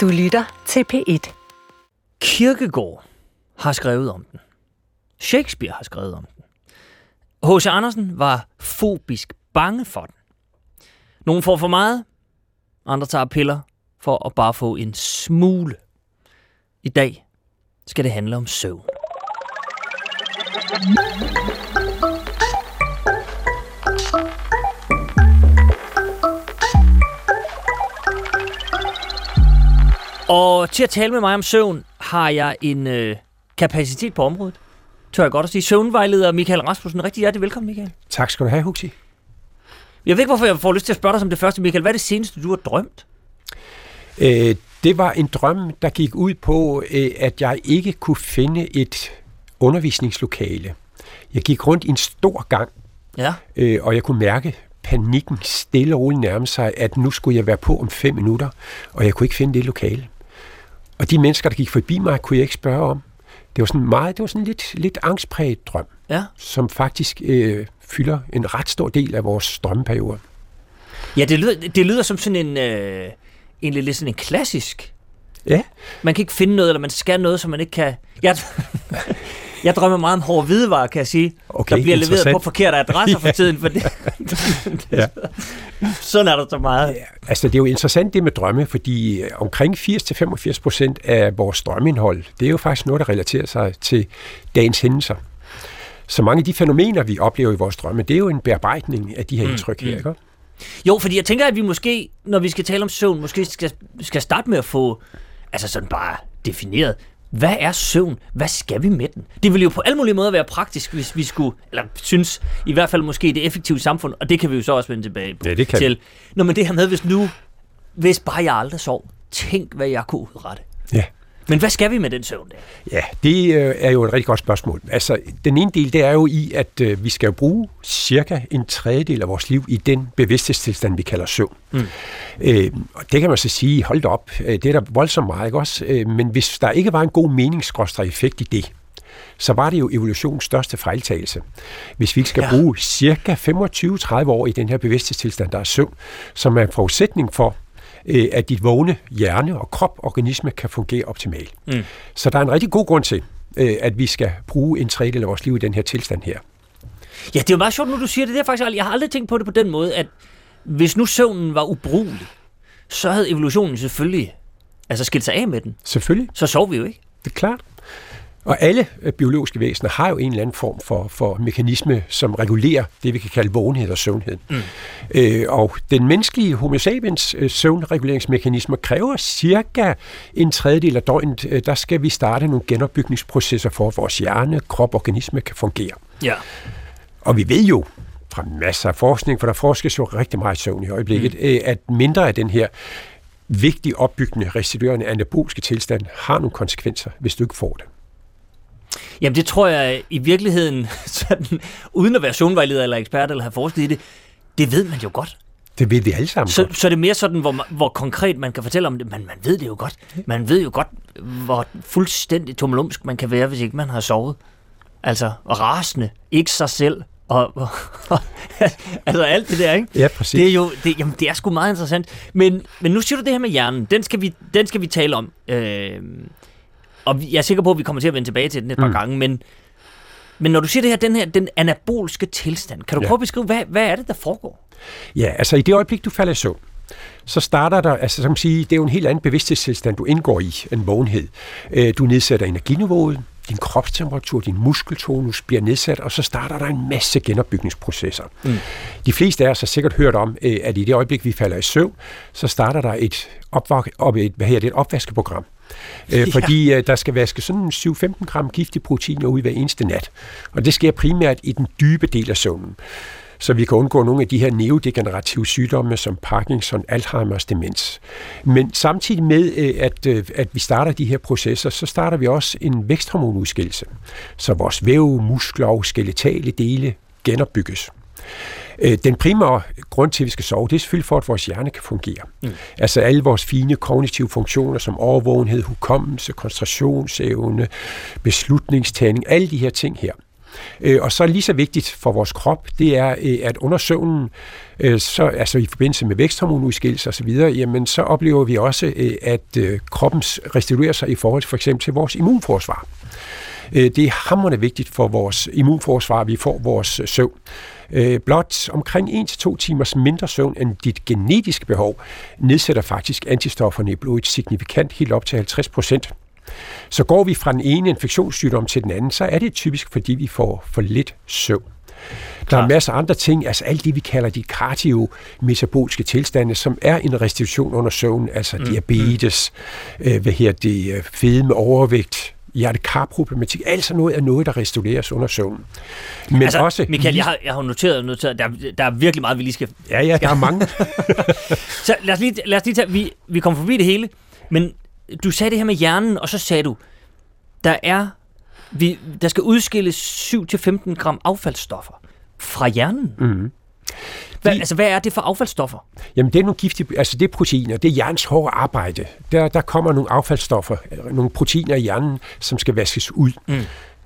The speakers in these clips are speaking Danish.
Du lytter til P1. Kirkegård har skrevet om den. Shakespeare har skrevet om den. H.C. Andersen var fobisk bange for den. Nogle får for meget, andre tager piller for at bare få en smule. I dag skal det handle om søvn. Og til at tale med mig om søvn, har jeg en øh, kapacitet på området. Tør jeg godt at sige. Søvnvejleder Michael Rasmussen. Rigtig hjertelig velkommen, Michael. Tak skal du have, Huxi. Jeg ved ikke, hvorfor jeg får lyst til at spørge dig som det første, Michael. Hvad er det seneste, du har drømt? Øh, det var en drøm, der gik ud på, øh, at jeg ikke kunne finde et undervisningslokale. Jeg gik rundt i en stor gang, Ja. øh, og jeg kunne mærke panikken stille og roligt nærme sig, at nu skulle jeg være på om fem minutter, og jeg kunne ikke finde det lokale. Og de mennesker, der gik forbi mig, kunne jeg ikke spørge om. Det var sådan meget, det var sådan lidt, lidt angstpræget drøm, Ja. som faktisk øh, fylder en ret stor del af vores drømmeperiode. Ja, det lyder, det lyder som sådan en, øh, egentlig lidt sådan en klassisk. Ja, Man kan ikke finde noget, eller man skal noget, som man ikke kan... Jeg, jeg drømmer meget om hårde hvidevarer, kan jeg sige. Okay, der bliver leveret på forkerte adresser for tiden. For det, Ja. Sådan er der så meget. Ja, altså det er jo interessant det med drømme, fordi øh, omkring 80-85 procent af vores drømmeindhold, det er jo faktisk noget, der relaterer sig til dagens hændelser. Så mange af de fænomener, vi oplever i vores drømme, det er jo en bearbejdning af de her indtryk her, ikke? Jo, fordi jeg tænker, at vi måske, når vi skal tale om søvn, måske skal, skal starte med at få, altså sådan bare defineret, hvad er søvn? Hvad skal vi med den? Det ville jo på alle mulige måder være praktisk, hvis vi skulle, eller synes i hvert fald måske det effektive samfund, og det kan vi jo så også vende tilbage Ja, det kan til. Nå, men det her med, hvis nu, hvis bare jeg aldrig sov, tænk, hvad jeg kunne udrette. Ja. Men hvad skal vi med den søvn der? Ja, det øh, er jo et rigtig godt spørgsmål. Altså, den ene del, det er jo i, at øh, vi skal jo bruge cirka en tredjedel af vores liv i den bevidsthedstilstand, vi kalder søvn. Mm. Øh, og det kan man så sige, hold op, øh, det er da voldsomt meget, ikke også? Øh, men hvis der ikke var en god meningsskråstrej effekt i det, så var det jo evolutionens største fejltagelse. Hvis vi ikke skal ja. bruge cirka 25-30 år i den her bevidsthedstilstand, der er søvn, som er en forudsætning for, øh, at dit vågne hjerne og krop, organisme kan fungere optimalt. Mm. Så der er en rigtig god grund til, øh, at vi skal bruge en tredjedel af vores liv i den her tilstand her. Ja, det er jo meget sjovt, når du siger det. det er faktisk, aldrig- jeg har aldrig tænkt på det på den måde, at hvis nu søvnen var ubrugelig, så havde evolutionen selvfølgelig altså skilt sig af med den. Selvfølgelig, Så sov vi jo ikke. det er klart. Og alle øh, biologiske væsener har jo en eller anden form for, for mekanisme, som regulerer det, vi kan kalde vågenhed og søvnhed. Mm. Øh, og den menneskelige homo sapiens øh, søvnreguleringsmekanismer kræver cirka en tredjedel af døgnet. Øh, der skal vi starte nogle genopbygningsprocesser for, at vores hjerne, krop og organisme kan fungere. Ja. Og vi ved jo fra masser af forskning, for der forskes jo rigtig meget i søvn i øjeblikket, mm. at mindre af den her vigtige opbyggende, restituerende anabolske tilstand har nogle konsekvenser, hvis du ikke får det. Jamen det tror jeg i virkeligheden, sådan, uden at være søvnvejleder eller ekspert eller have forsket i det, det ved man jo godt. Det ved vi alle sammen Så, godt. så er det mere sådan, hvor, hvor konkret man kan fortælle om det, men man ved det jo godt. Man ved jo godt, hvor fuldstændig tummelumsk man kan være, hvis ikke man har sovet. Altså, og rasende, ikke sig selv, og, og, altså alt det der, ikke? Ja, præcis. Det er jo, det, jamen, det er sgu meget interessant. Men, men nu siger du det her med hjernen. Den skal vi, den skal vi tale om. Øh, og jeg er sikker på, at vi kommer til at vende tilbage til den et par Mm. gange. Men, men når du siger det her, den her, den anabolske tilstand, kan du Ja. prøve at beskrive, hvad, hvad er det, der foregår? Ja, altså i det øjeblik, du falder i søvn, så starter der, altså som sige, det er jo en helt anden bevidsthedstilstand, du indgår i, en vågenhed. Øh, Du nedsætter energiniveauet, din kropstemperatur, din muskeltonus bliver nedsat, og så starter der en masse genopbygningsprocesser. Mm. De fleste af os har sikkert hørt om, øh, at i det øjeblik, vi falder i søvn, så starter der et, opvak, op, et, hvad hedder det, et opvaskeprogram. Øh, fordi øh, der skal vaske sådan 7-15 gram giftige proteiner ud hver eneste nat. Og det sker primært i den dybe del af søvnen så vi kan undgå nogle af de her neodegenerative sygdomme som Parkinson, Alzheimer's demens. Men samtidig med, øh, at, øh, at vi starter de her processer, så starter vi også en væksthormonudskillelse, så vores væv, muskler og skeletale dele genopbygges. Øh, Den primære grund til, at vi skal sove, det er selvfølgelig for, at vores hjerne kan fungere. Mm. Altså alle vores fine kognitive funktioner som overvågenhed, hukommelse, koncentrationsevne, beslutningstagning, alle de her ting her, Øh, og så lige så vigtigt for vores krop, det er, øh, at under søvnen, øh, så, altså i forbindelse med væksthormonudskillelse osv., jamen så oplever vi også, øh, at øh, kroppen restituerer sig i forhold til for eksempel til vores immunforsvar. Øh, det er hammerende vigtigt for vores immunforsvar, at vi får vores søvn. Øh, blot omkring 1-2 timers mindre søvn end dit genetiske behov nedsætter faktisk antistofferne i blodet signifikant helt op til 50 procent. Så går vi fra den ene infektionssygdom til den anden, så er det typisk, fordi vi får for lidt søvn. Der er masser af andre ting, altså alt det, vi kalder de kardiometaboliske tilstande, som er en restitution under søvn, altså mm. diabetes, øh, hvad her det, øh, fedme, overvægt, hjertekarproblematik, altså noget er noget, der restaureres under søvnen. Men altså, også... Michael, jeg har, jeg har noteret, noteret der, der er virkelig meget, vi lige skal... Ja, ja, der er mange. så lad os lige, lad os lige tage, vi, vi kommer forbi det hele, men du sagde det her med hjernen, og så sagde du, der er, vi, der skal udskilles 7-15 gram affaldsstoffer fra hjernen. Mm. Hvad, altså, hvad er det for affaldsstoffer? Jamen, det er nogle giftige, altså det er proteiner, det er hjernens hårde arbejde. Der, der kommer nogle affaldsstoffer, nogle proteiner i hjernen, som skal vaskes ud. Mm.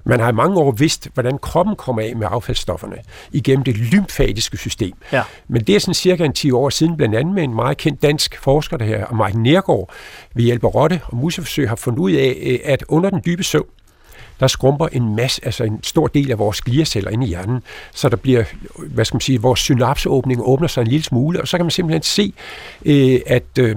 Man har i mange år vidst, hvordan kroppen kommer af med affaldsstofferne igennem det lymfatiske system. Ja. Men det er sådan cirka en 10 år siden, blandt andet med en meget kendt dansk forsker, der her, Mike Nergård, ved hjælp af rotte og museforsøg, har fundet ud af, øh, at under den dybe søvn, der skrumper en masse, altså en stor del af vores gliaceller inde i hjernen, så der bliver, hvad skal man sige, vores synapseåbning åbner sig en lille smule, og så kan man simpelthen se, øh, at øh,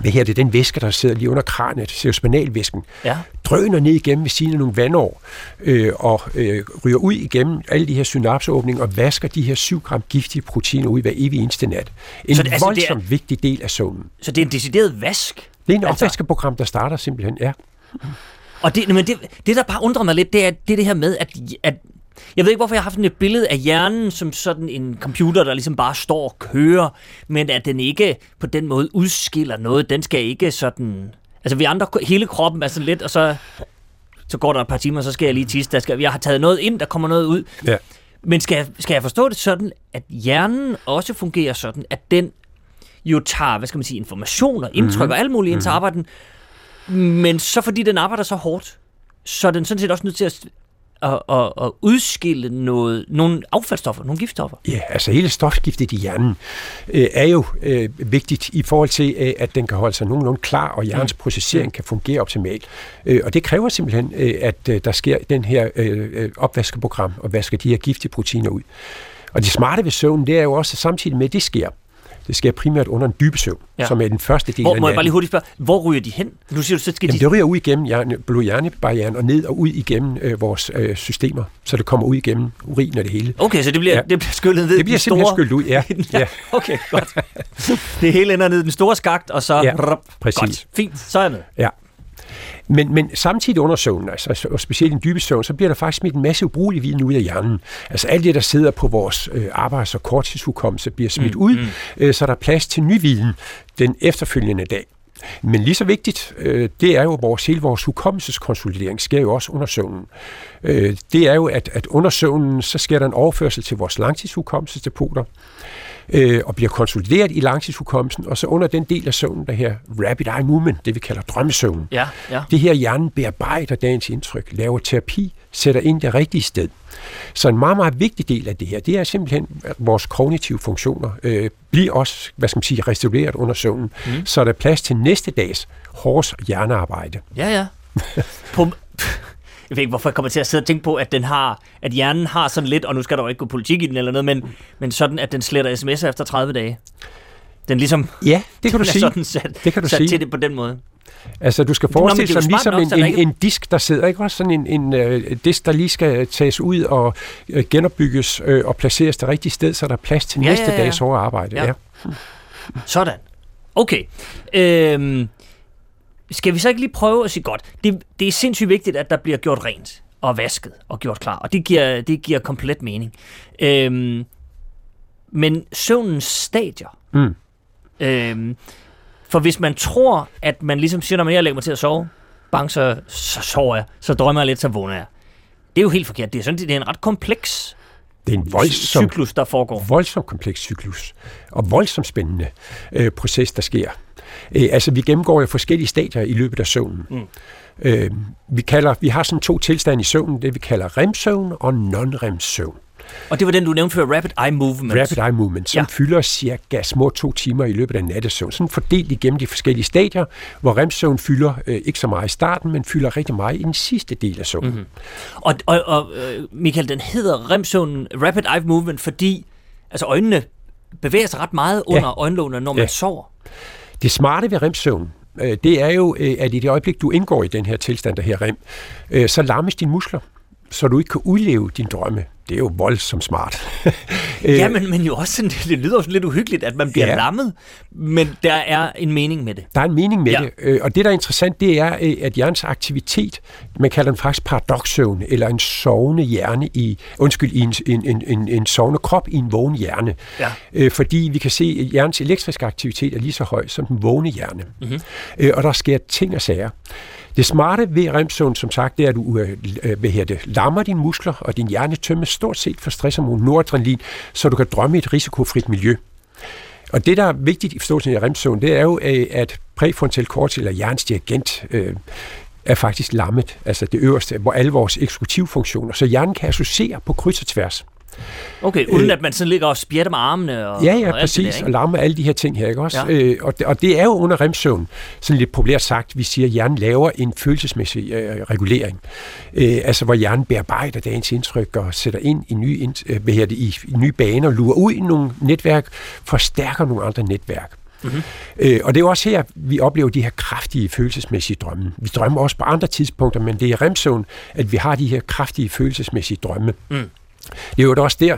hvad her, det er den væske, der sidder lige under kraniet, cerebrospinalvæsken, ja. drøner ned igennem ved sine nogle vandår, øh, og øh, ryger ud igennem alle de her synapseåbninger og vasker de her 7 gram giftige proteiner ud hver evig eneste nat. En så det, altså, voldsomt det er, vigtig del af søvnen. Så det er en decideret vask? Det er en altså, opvaskeprogram, der starter simpelthen, ja. Og det, men det, det, der bare undrer mig lidt, det er det, er det her med, at, at jeg ved ikke, hvorfor jeg har haft sådan et billede af hjernen som sådan en computer, der ligesom bare står og kører, men at den ikke på den måde udskiller noget. Den skal ikke sådan... Altså vi andre, hele kroppen er sådan lidt, og så, så går der et par timer, så skal jeg lige tisse. Der skal, jeg har taget noget ind, der kommer noget ud. Ja. Men skal jeg, skal jeg forstå det sådan, at hjernen også fungerer sådan, at den jo tager, hvad skal man sige, informationer, indtryk mm-hmm. og alt muligt ind til mhm. arbejden, men så fordi den arbejder så hårdt, så er den sådan set også nødt til at at, at, at udskille noget, nogle affaldsstoffer, nogle giftstoffer. Ja, altså hele stofskiftet i hjernen øh, er jo øh, vigtigt i forhold til, øh, at den kan holde sig nogenlunde klar, og hjernens mm. processering kan fungere optimalt. Øh, og det kræver simpelthen, øh, at øh, der sker den her øh, øh opvaskeprogram, og vasker de her giftige proteiner ud. Og det smarte ved søvn, det er jo også samtidig med, at det sker, det sker primært under en dybe søvn, ja. som er den første del hvor, af Må jeg bare lige hurtigt spørge, hvor ryger de hen? Nu siger du, så skal Jamen, de... det ryger ud igennem hjerne, blodhjernebarrieren og ned og ud igennem øh, vores øh, systemer, så det kommer ud igennem urin og det hele. Okay, så det bliver, ja. det bliver skyllet ned Det bliver simpelthen store... skyllet ud, ja. ja. Okay, godt. det hele ender ned i den store skagt, og så... Ja, præcis. Godt, fint, så er med. Ja. Men, men samtidig under søvnen, altså, og specielt i den dybe søvn, så bliver der faktisk smidt en masse ubrugelig viden ud af hjernen. Altså alt det, der sidder på vores øh, arbejds- og korttidshukommelse, bliver smidt mm, ud, mm. Øh, så der er plads til ny viden den efterfølgende dag. Men lige så vigtigt, øh, det er jo, vores, hele vores hukommelseskonsolidering sker jo også under søvnen. Øh, det er jo, at, at under søvnen, så sker der en overførsel til vores langtidshukommelsesdepoter øh, og bliver konsolideret i langtidshukommelsen, og så under den del af søvnen, der her rapid eye movement, det vi kalder drømmesøvn. Ja, ja. Det her hjernen bearbejder dagens indtryk, laver terapi, sætter ind det rigtige sted. Så en meget, meget vigtig del af det her, det er simpelthen, at vores kognitive funktioner øh, bliver også, hvad skal man sige, restaureret under søvnen, mm. så er der plads til næste dags hårds hjernearbejde. Ja, ja. På, jeg ved ikke, hvorfor jeg kommer til at sidde og tænke på, at den har, at hjernen har sådan lidt, og nu skal der jo ikke gå politik i den eller noget, men, men sådan, at den sletter sms'er efter 30 dage. Den ligesom, ja, det kan du sige. Sådan sat, det kan du sat sige. til det på den måde. Altså, du skal forestille dig ligesom en, en, en, en disk, der sidder, ikke også? Sådan en, en uh, disk, der lige skal tages ud og uh, genopbygges uh, og placeres det rigtige sted, så der er plads til ja, næste ja, ja. dags hårde arbejde. Ja. Ja. Sådan. Okay. Øhm, skal vi så ikke lige prøve at sige godt, det, det er sindssygt vigtigt, at der bliver gjort rent og vasket og gjort klar, og det giver, det giver komplet mening. Øhm, men søvnens stadier. Mm. Øhm, for hvis man tror, at man ligesom siger, når man jeg lægger mig til at sove, bang, så, så sover jeg, så drømmer jeg lidt, så vågner jeg. Det er jo helt forkert. Det er, sådan, det er en ret kompleks det er en voldsom, cyklus, der foregår. Voldsom kompleks cyklus, og voldsomt spændende øh, proces, der sker. Øh, altså, vi gennemgår jo forskellige stadier i løbet af søvnen. Mm. Øh, vi, kalder, vi har sådan to tilstande i søvnen, det vi kalder REM-søvn og non-REM-søvn. Og det var den, du nævnte før, Rapid Eye Movement. Rapid Eye Movement, som ja. fylder cirka små to timer i løbet af nattesøvn. Sådan fordelt igennem de forskellige stadier, hvor REM-søvn fylder øh, ikke så meget i starten, men fylder rigtig meget i den sidste del af søvnen. Mm-hmm. Og, og, og øh, Michael, den hedder REM-søvnen Rapid Eye Movement, fordi altså øjnene bevæger sig ret meget under ja. øjenlågene, når man ja. sover. Det smarte ved REM-søvn, øh, det er jo, øh, at i det øjeblik, du indgår i den her tilstand, der her REM, så lammes dine muskler så du ikke kan udleve din drømme. Det er jo voldsomt smart. ja, men, men jo også sådan, det lyder også lidt uhyggeligt, at man bliver ja. lammet, men der er en mening med det. Der er en mening med ja. det, øh, og det, der er interessant, det er, øh, at hjernens aktivitet, man kalder den faktisk paradoxsøvn, eller en sovende hjerne i, undskyld, en, en, en, en, en sovende krop i en vågen hjerne. Ja. Øh, fordi vi kan se, at hjernens elektriske aktivitet er lige så høj som den vågne hjerne. Mm-hmm. og der sker ting og sager. Det smarte ved remsøvn, som sagt, det er, at du øh, øh hvad det, lammer dine muskler, og din hjerne tømmes stort set for stresshormon noradrenalin, så du kan drømme i et risikofrit miljø. Og det, der er vigtigt i forståelsen af remsøvn, det er jo, øh, at præfrontal cortex, eller hjernens dirigent, øh, er faktisk lammet, altså det øverste, hvor alle vores eksekutivfunktioner, så hjernen kan associere på kryds og tværs. Okay, uden øh, at man sådan ligger og spjætter med armene og Ja, ja, og præcis, det der, og larmer alle de her ting her, ikke også? Ja. Øh, og, det, og det er jo under remsøvn, sådan lidt populært sagt, vi siger, at hjernen laver en følelsesmæssig øh, regulering. Øh, altså, hvor hjernen bearbejder dagens indtryk og sætter ind i nye, øh, hvad det, i, i nye baner, lurer ud i nogle netværk, forstærker nogle andre netværk. Mm-hmm. Øh, og det er jo også her, vi oplever de her kraftige følelsesmæssige drømme. Vi drømmer også på andre tidspunkter, men det er remsøvn, at vi har de her kraftige følelsesmæssige drømme. Mm. Det er jo også der,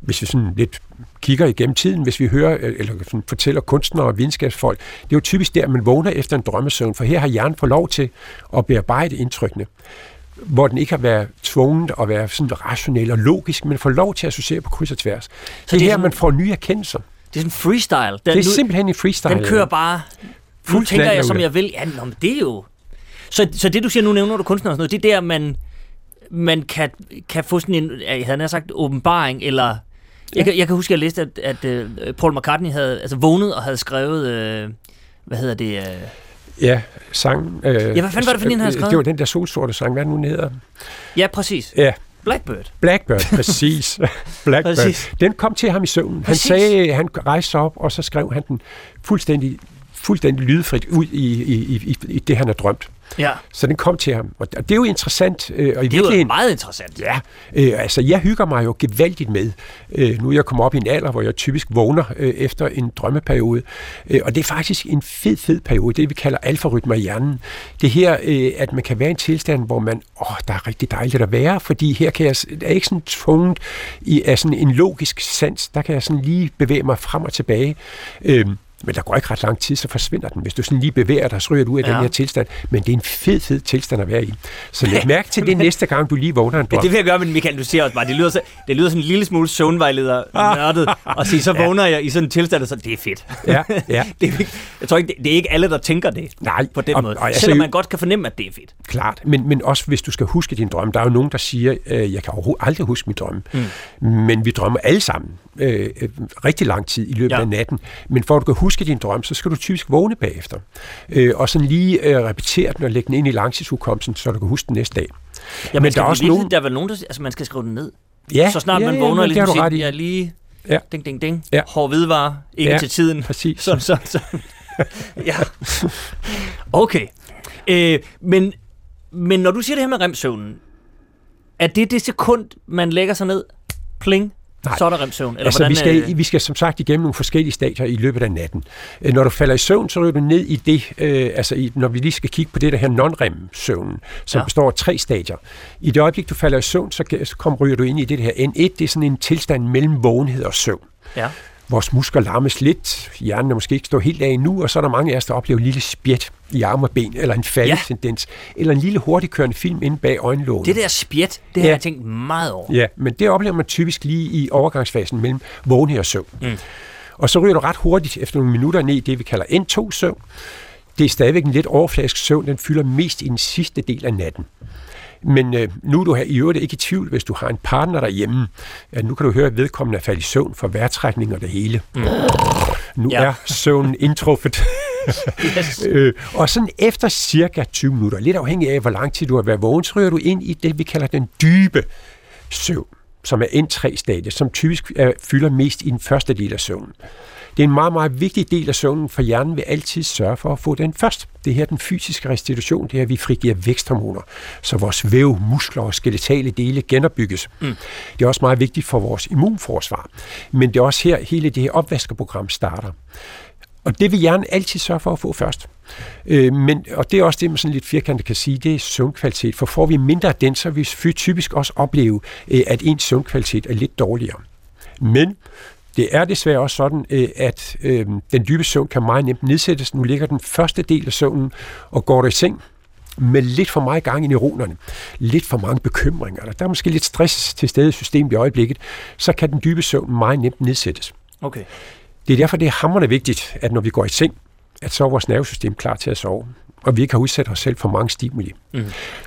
hvis vi sådan lidt kigger igennem tiden, hvis vi hører eller sådan fortæller kunstnere og videnskabsfolk, det er jo typisk der, man vågner efter en drømmesøvn, for her har hjernen fået lov til at bearbejde indtrykkene hvor den ikke har været tvunget at være sådan rationel og logisk, men får lov til at associere på kryds og tværs. Så det er her, sådan, man får nye erkendelser. Det er sådan freestyle. Den, det er simpelthen en freestyle. Den kører bare... Nu tænker jeg, som jeg vil. Ja, nå, men det er jo... Så, så det, du siger, nu nævner du kunstner og sådan noget, det er der, man man kan, kan få sådan en, jeg havde sagt, åbenbaring, eller... Ja. Jeg, kan, jeg kan huske, at jeg læste, at, at uh, Paul McCartney havde altså, vågnet og havde skrevet, uh, hvad hedder det... Uh, Ja, sang. Øh, ja, hvad fanden var det for en, han havde skrevet? Det var den der solsorte sang, hvad den nu hedder. Ja, præcis. Ja. Blackbird. Blackbird, præcis. Blackbird. Præcis. Den kom til ham i søvn. Han sagde, han rejste sig op, og så skrev han den fuldstændig, fuldstændig lydfrit ud i, i, i, i det, han har drømt. Ja. Så den kom til ham. Og det er jo interessant. Øh, og i det er jo meget interessant. Ja. Øh, altså, jeg hygger mig jo gevaldigt med. Øh, nu er jeg kommet op i en alder, hvor jeg typisk vågner øh, efter en drømmeperiode. Øh, og det er faktisk en fed, fed periode. Det vi kalder alfarytmer i hjernen. Det her, øh, at man kan være i en tilstand, hvor man, åh, der er rigtig dejligt at være, fordi her kan jeg, er ikke sådan tvunget i af sådan en logisk sans. Der kan jeg sådan lige bevæge mig frem og tilbage. Øh, men der går ikke ret lang tid, så forsvinder den. Hvis du sådan lige bevæger dig, så ryger du ud af ja. den her tilstand. Men det er en fed, fed tilstand at være i. Så læg mærke til det næste gang, du lige vågner en drøm. Det vil jeg gøre, men Michael, du siger også bare, det lyder, så, det lyder sådan en lille smule søvnvejleder nørdet, og sige, så vågner ja. jeg i sådan en tilstand, og så det er fedt. Ja, ja. det er, jeg tror ikke, det, det, er ikke alle, der tænker det Nej, på den og, måde. Og, altså, Selvom man godt kan fornemme, at det er fedt. Klart, men, men også hvis du skal huske din drøm. Der er jo nogen, der siger, øh, jeg kan overhovedet aldrig huske min drøm. Mm. Men vi drømmer alle sammen øh, øh, rigtig lang tid i løbet ja. af natten. Men for at du kan huske din drøm, så skal du typisk vågne bagefter. Øh, og sådan lige øh, repetere den og lægge den ind i langtidshukommelsen, så du kan huske den næste dag. Ja, men der er også nogen... Der er vel nogen, der... Altså, man skal skrive den ned. Ja, så snart ja, man vågner, ja, ligesom ret ja, lige... Ja. Ding, ding, ding. Ja. Hård hvidevare. Ikke ja, til tiden. præcis. Sådan, sådan, sådan. ja. Okay. Øh, men, men når du siger det her med remsøvnen, er det det sekund, man lægger sig ned, pling, Nej. Så er der remsøvn? Eller altså, hvordan, vi, skal, øh... vi skal som sagt igennem nogle forskellige stadier i løbet af natten. Øh, når du falder i søvn, så ryger du ned i det, øh, altså i, når vi lige skal kigge på det der her non-rem-søvnen, som ja. består af tre stadier. I det øjeblik, du falder i søvn, så, så kom, ryger du ind i det her N1, det er sådan en tilstand mellem vågenhed og søvn. Ja vores muskler larmes lidt, hjernen er måske ikke stå helt af nu, og så er der mange af os, der oplever en lille spjæt i arme og ben, eller en faldetendens, ja. eller en lille hurtigkørende film inde bag øjenlågen. Det der spjæt, det ja. har jeg tænkt meget over. Ja, men det oplever man typisk lige i overgangsfasen mellem vågenhed og søvn. Mm. Og så ryger du ret hurtigt efter nogle minutter ned i det, vi kalder N2-søvn. Det er stadigvæk en lidt overfladisk søvn, den fylder mest i den sidste del af natten. Men øh, nu er du her i øvrigt ikke i tvivl, hvis du har en partner derhjemme, at nu kan du høre, at vedkommende er faldet i søvn for vejrtrækning og det hele. Mm. Nu ja. er søvnen indtruffet. Yes. Øh, og sådan efter cirka 20 minutter, lidt afhængig af, hvor lang tid du har været vågen, så ryger du ind i det, vi kalder den dybe søvn, som er N3-stadiet, som typisk er, fylder mest i den første del af søvnen. Det er en meget, meget vigtig del af søvnen, for hjernen vil altid sørge for at få den først. Det her den fysiske restitution, det er, at vi frigiver væksthormoner, så vores væv, muskler og skeletale dele genopbygges. Mm. Det er også meget vigtigt for vores immunforsvar. Men det er også her, hele det her opvaskeprogram starter. Og det vil hjernen altid sørge for at få først. Øh, men, og det er også det, man sådan lidt firkantet kan sige, det er søvnkvalitet. For får vi mindre af den, så vil vi typisk også opleve, øh, at ens søvnkvalitet er lidt dårligere. Men det er desværre også sådan, øh, at øh, den dybe søvn kan meget nemt nedsættes. Nu ligger den første del af søvnen, og går du i seng med lidt for meget gang i neuronerne, lidt for mange bekymringer, der er måske lidt stress til stede i systemet i øjeblikket, så kan den dybe søvn meget nemt nedsættes. Okay. Det er derfor, det er hammerende vigtigt, at når vi går i seng, at så er vores nervesystem klar til at sove, og vi ikke har udsat os selv for mange stimuli. Mm.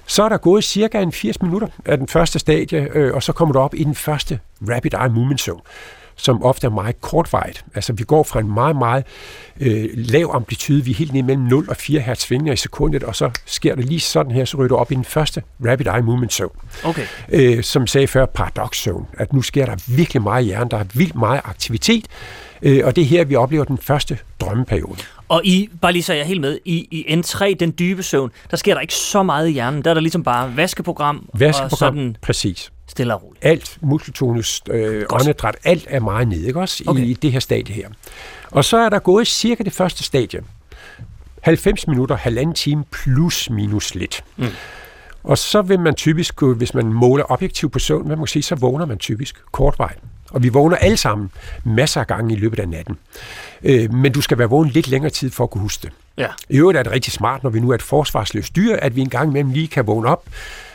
Så er der gået cirka en 80 minutter af den første stadie, øh, og så kommer du op i den første rapid eye movement zone som ofte er meget kortvejet. Altså vi går fra en meget, meget øh, lav amplitude, vi er helt ned mellem 0 og 4 hertz svingninger i sekundet, og så sker det lige sådan her, så ryger du op i den første rapid eye movement zone. Okay. Øh, som sagde før, paradox zone, at nu sker der virkelig meget i hjernen, der er vildt meget aktivitet, øh, og det er her, vi oplever den første drømmeperiode. Og i, bare lige så jeg er helt med, i, i N3, den dybe søvn, der sker der ikke så meget i hjernen. Der er der ligesom bare vaskeprogram, vaskeprogram og sådan præcis. stille og roligt. Alt, muskeltonus, øh, åndedræt, alt er meget nede, ikke også, Okay. i, i det her stadie her. Og så er der gået cirka det første stadie. 90 minutter, halvanden time plus minus lidt. Mm. Og så vil man typisk, hvis man måler objektivt på søvn, man må sige, så vågner man typisk kortvejt. Og vi vågner alle sammen masser af gange i løbet af natten. Øh, men du skal være vågen lidt længere tid for at kunne huske det. Ja. I øvrigt er det rigtig smart, når vi nu er et forsvarsløst dyr, at vi en gang imellem lige kan vågne op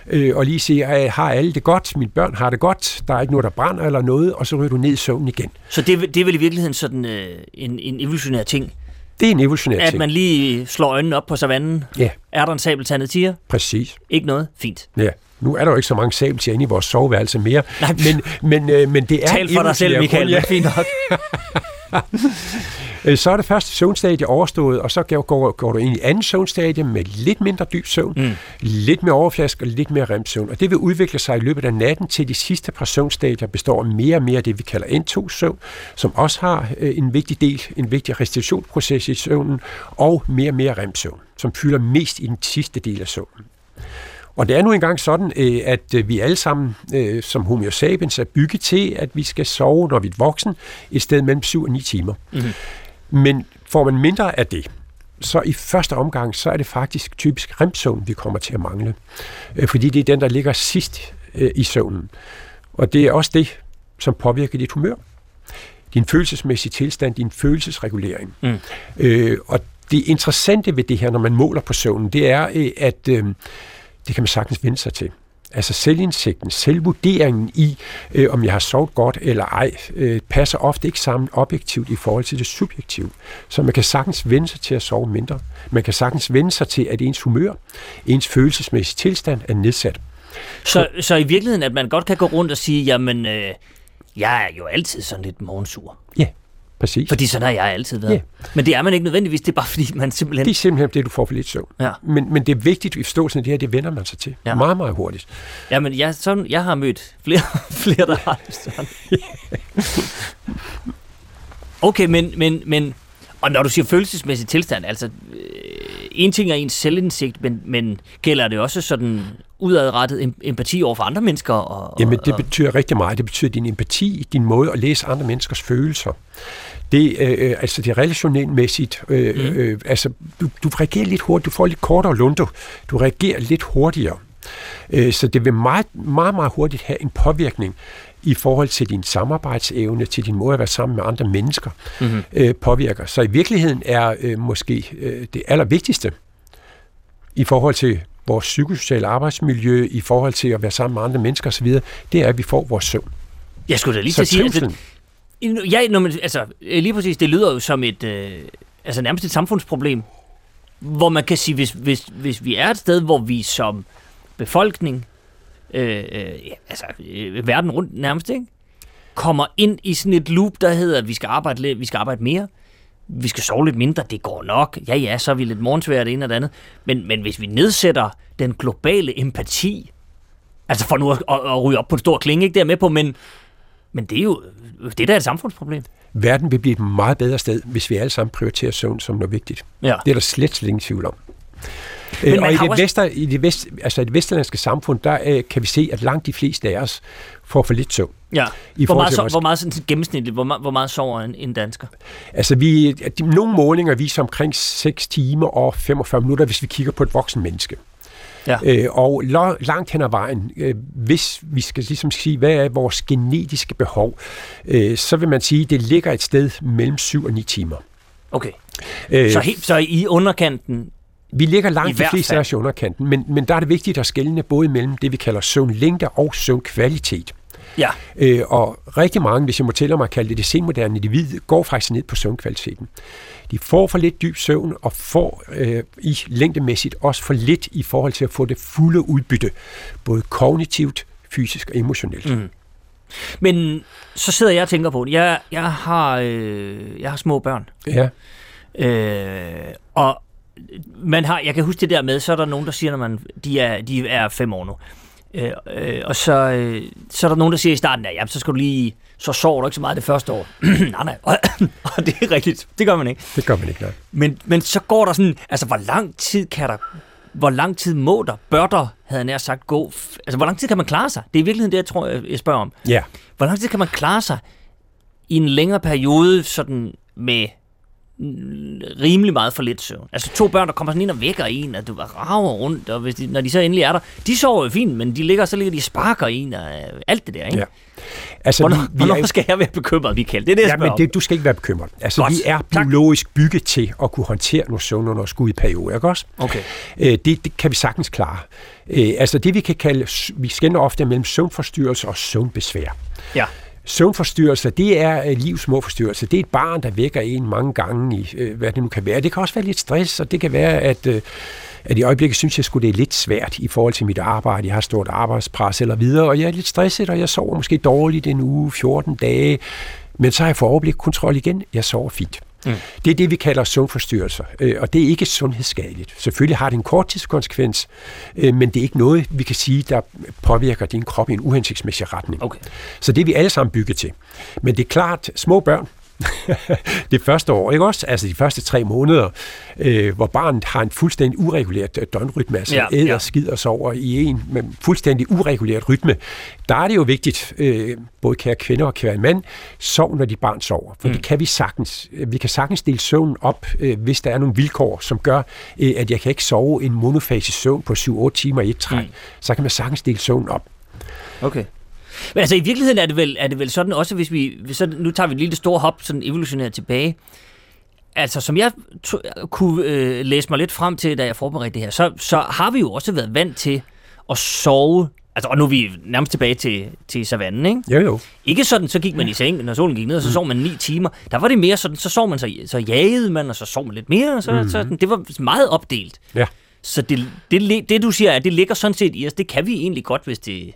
øh, og lige se, at har alle det godt, mine børn har det godt, der er ikke noget, der brænder eller noget, og så ryger du ned i søvnen igen. Så det, er det er vel i virkeligheden sådan øh, en, en evolutionær ting, Det er en evolutionær at ting. man lige slår øjnene op på savannen. Ja, Er der en sabeltandet tiger? præcis. Ikke noget? Fint. Ja. Nu er der jo ikke så mange sabeltiger inde i vores soveværelse mere, Nej. men, men, øh, men det er Tal for dig selv, Michael. Ja. Fint nok. Øh, Så er det første søvnstadie overstået, og så går, går, du ind i anden søvnstadie med lidt mindre dyb søvn, mm. lidt mere overflask og lidt mere remsøvn. Og det vil udvikle sig i løbet af natten til de sidste par søvnstadier består mere og mere af det, vi kalder N2-søvn, som også har øh, en vigtig del, en vigtig restitutionsproces i søvnen, og mere og mere remsøvn, som fylder mest i den sidste del af søvnen. Og det er nu engang sådan, øh, at vi alle sammen som homo sapiens er bygget til, at vi skal sove, når vi er voksen, et sted mellem 7 og 9 timer. Mm-hmm. Men får man mindre af det, så i første omgang, så er det faktisk typisk remsøvn, vi kommer til at mangle. Øh, Fordi det er den, der ligger sidst øh, i søvnen. Og det er også det, som påvirker dit humør. Din følelsesmæssige tilstand, din følelsesregulering. Mm. Øh, og det interessante ved det her, når man måler på søvnen, det er, øh, at øh, det kan man sagtens vende sig til. Altså selvindsigten, selvvurderingen i, øh, om jeg har sovet godt eller ej, øh, passer ofte ikke sammen objektivt i forhold til det subjektive. Så man kan sagtens vende sig til at sove mindre. Man kan sagtens vende sig til, at ens humør, ens følelsesmæssige tilstand er nedsat. Så, så i virkeligheden, at man godt kan gå rundt og sige, jamen, øh, jeg er jo altid sådan lidt morgensur. Ja, præcis. Fordi sådan har jeg altid været. Ja. Men det er man ikke nødvendigvis, det er bare fordi, man simpelthen... Det er simpelthen det, du får for lidt søvn. Ja. Men, men det er vigtigt i forståelsen af det her, det vender man sig til. Ja. Ja. Meget, meget hurtigt. Jamen, jeg, sådan, jeg har mødt flere, flere der har det sådan. Okay, men, men, men... Og når du siger følelsesmæssig tilstand, altså... Øh, en ting er ens selvindsigt, men, men gælder det også sådan udadrettet em- empati over for andre mennesker? Og, Jamen, det betyder rigtig meget. Det betyder din empati, din måde at læse andre menneskers følelser. Det, øh, altså det er. Øh, Mm. øh, altså, du, du reagerer lidt hurtigt. Du får lidt kortere lunde. Du reagerer lidt hurtigere. Øh, så det vil meget, meget, meget hurtigt have en påvirkning i forhold til din samarbejdsevne, til din måde at være sammen med andre mennesker, Mhm. øh, påvirker. Så i virkeligheden er øh, måske øh, det allervigtigste i forhold til vores psykosociale arbejdsmiljø, i forhold til at være sammen med andre mennesker osv., det er, at vi får vores søvn. Jeg skulle da lige Så til at sige, trivselen, Ja, når man, altså, øh, lige præcis, det lyder jo som et, øh, altså nærmest et samfundsproblem, hvor man kan sige, hvis, hvis, hvis vi er et sted, hvor vi som befolkning, øh, øh, altså øh, verden rundt nærmest, ikke? kommer ind i sådan et loop, der hedder, at vi skal arbejde, lidt, vi skal arbejde mere, vi skal sove lidt mindre, det går nok. Ja, ja, så er vi lidt morgensvære det ene og det andet. Men, men hvis vi nedsætter den globale empati, altså for nu at, at, at ryge op på en stor klinge, ikke der med på, men, men det er jo det der er et samfundsproblem. Verden vil blive et meget bedre sted, hvis vi alle sammen prioriterer søvn som noget vigtigt. Ja. Det er der slet, slet ingen tvivl om. Men Øh, og i det, også- vester, i, det vest, altså i det vesterlandske samfund, der øh, kan vi se, at langt de fleste af os får for lidt søvn. Ja. I Hvor meget, til vores- hvor meget sådan gennemsnitligt, hvor meget, hvor meget sover en, en dansker? Altså, vi, de, nogle målinger viser omkring 6 timer og 45 minutter, hvis vi kigger på et voksen menneske. Ja. Øh, og langt hen ad vejen, øh, hvis vi skal ligesom sige, hvad er vores genetiske behov, øh, så vil man sige, at det ligger et sted mellem 7 og 9 timer. Okay. Øh, Så, helt, så i underkanten, vi ligger langt de fleste af os i underkanten, men, men der er det vigtigt at skelne både mellem det, vi kalder søvnlængde og søvnkvalitet. Ja, Øh, og rigtig mange, hvis jeg må tælle mig kalde det det senmoderne individ, går faktisk ned på søvnkvaliteten. De får for lidt dyb søvn, og får øh, i længdemæssigt også for lidt i forhold til at få det fulde udbytte, både kognitivt, fysisk og emotionelt. Mm. men så sidder jeg og tænker på. Jeg, jeg, har, øh, jeg har små børn. Ja. Øh, og man har, jeg kan huske det der med, så er der nogen, der siger, når man, de er, de er fem år nu. Øh, øh, og så, øh, så er der nogen, der siger i starten, at jamen, så skal du lige, så sover du ikke så meget det første år. nej, nej, og, det er rigtigt, det gør man ikke. Det gør man ikke, nej. Men, men så går der sådan, altså hvor lang tid kan der, hvor lang tid må der, bør der, havde jeg nær sagt, gå, altså hvor lang tid kan man klare sig? Det er i virkeligheden det, jeg tror, jeg spørger om. Ja. Hvor lang tid kan man klare sig i en længere periode sådan med rimelig meget for lidt søvn. Altså to børn, der kommer sådan ind og vækker en, og du rager rundt, og hvis de, når de så endelig er der, de sover jo fint, men de ligger så ligger de sparker en og øh, alt det der, ikke? Ja. Altså, Hvornår, vi, vi hvornår er, skal jeg være bekymret, Michael? Det er det, jeg Ja, men det, du skal ikke være bekymret. Altså, Godt. vi er Tak. biologisk bygget til at kunne håndtere nogle søvnunderskud i perioder, ikke også? Okay. Øh, det, det kan vi sagtens klare. Øh, altså det, vi kan kalde, vi skænder ofte mellem søvnforstyrrelse og søvnbesvær. Ja. Søvnforstyrrelser, det er øh, livs små forstyrrelser. Det er et barn, der vækker en mange gange i, øh, hvad det nu kan være. Det kan også være lidt stress, og det kan være, at, øh, at i øjeblikket synes jeg sgu, det er lidt svært i forhold til mit arbejde. Jeg har stort arbejdspres eller videre, og jeg er lidt stresset, og jeg sover måske dårligt en uge, 14 dage. Men så har jeg for overblik kontrol igen. Jeg sover fint. Mm. Det er det, vi kalder søvnforstyrrelser, øh, og det er ikke sundhedsskadeligt. Selvfølgelig har det en korttidskonsekvens, øh, men det er ikke noget, vi kan sige, der påvirker din krop i en uhensigtsmæssig retning. Okay. Så det er vi alle sammen bygget til. Men det er klart, små børn, det første år, ikke også? Altså de første tre måneder, øh, hvor barnet har en fuldstændig ureguleret øh, døgnrytme, altså Ja, æder, ja. skider og sover i en med fuldstændig ureguleret rytme. Der er det jo vigtigt, øh, både kære kvinder og kære mænd, sov, når de barn sover. For mm. det kan vi sagtens. Vi kan sagtens dele søvn op, øh, hvis der er nogle vilkår, som gør, øh, at jeg kan ikke sove en monofase søvn på 7-8 timer i et træk. Mm. Så kan man sagtens dele søvn op. Okay. Men altså i virkeligheden er det vel, er det vel sådan også, hvis vi, hvis så, nu tager vi et lille stort hop sådan evolutionært tilbage. Altså som jeg to, kunne øh, læse mig lidt frem til, da jeg forberedte det her, så, så har vi jo også været vant til at sove. Altså, og nu er vi nærmest tilbage til, til savannen, ikke? Jo, jo. Ikke sådan, så gik man i seng, når solen gik ned, og så sov man ni timer. Der var det mere sådan, så sov man, så, så jagede man, og så sov man lidt mere, og så, mm-hmm. så det var meget opdelt. Ja. Så det, det, det, du siger, at det ligger sådan set i os, det kan vi egentlig godt, hvis det,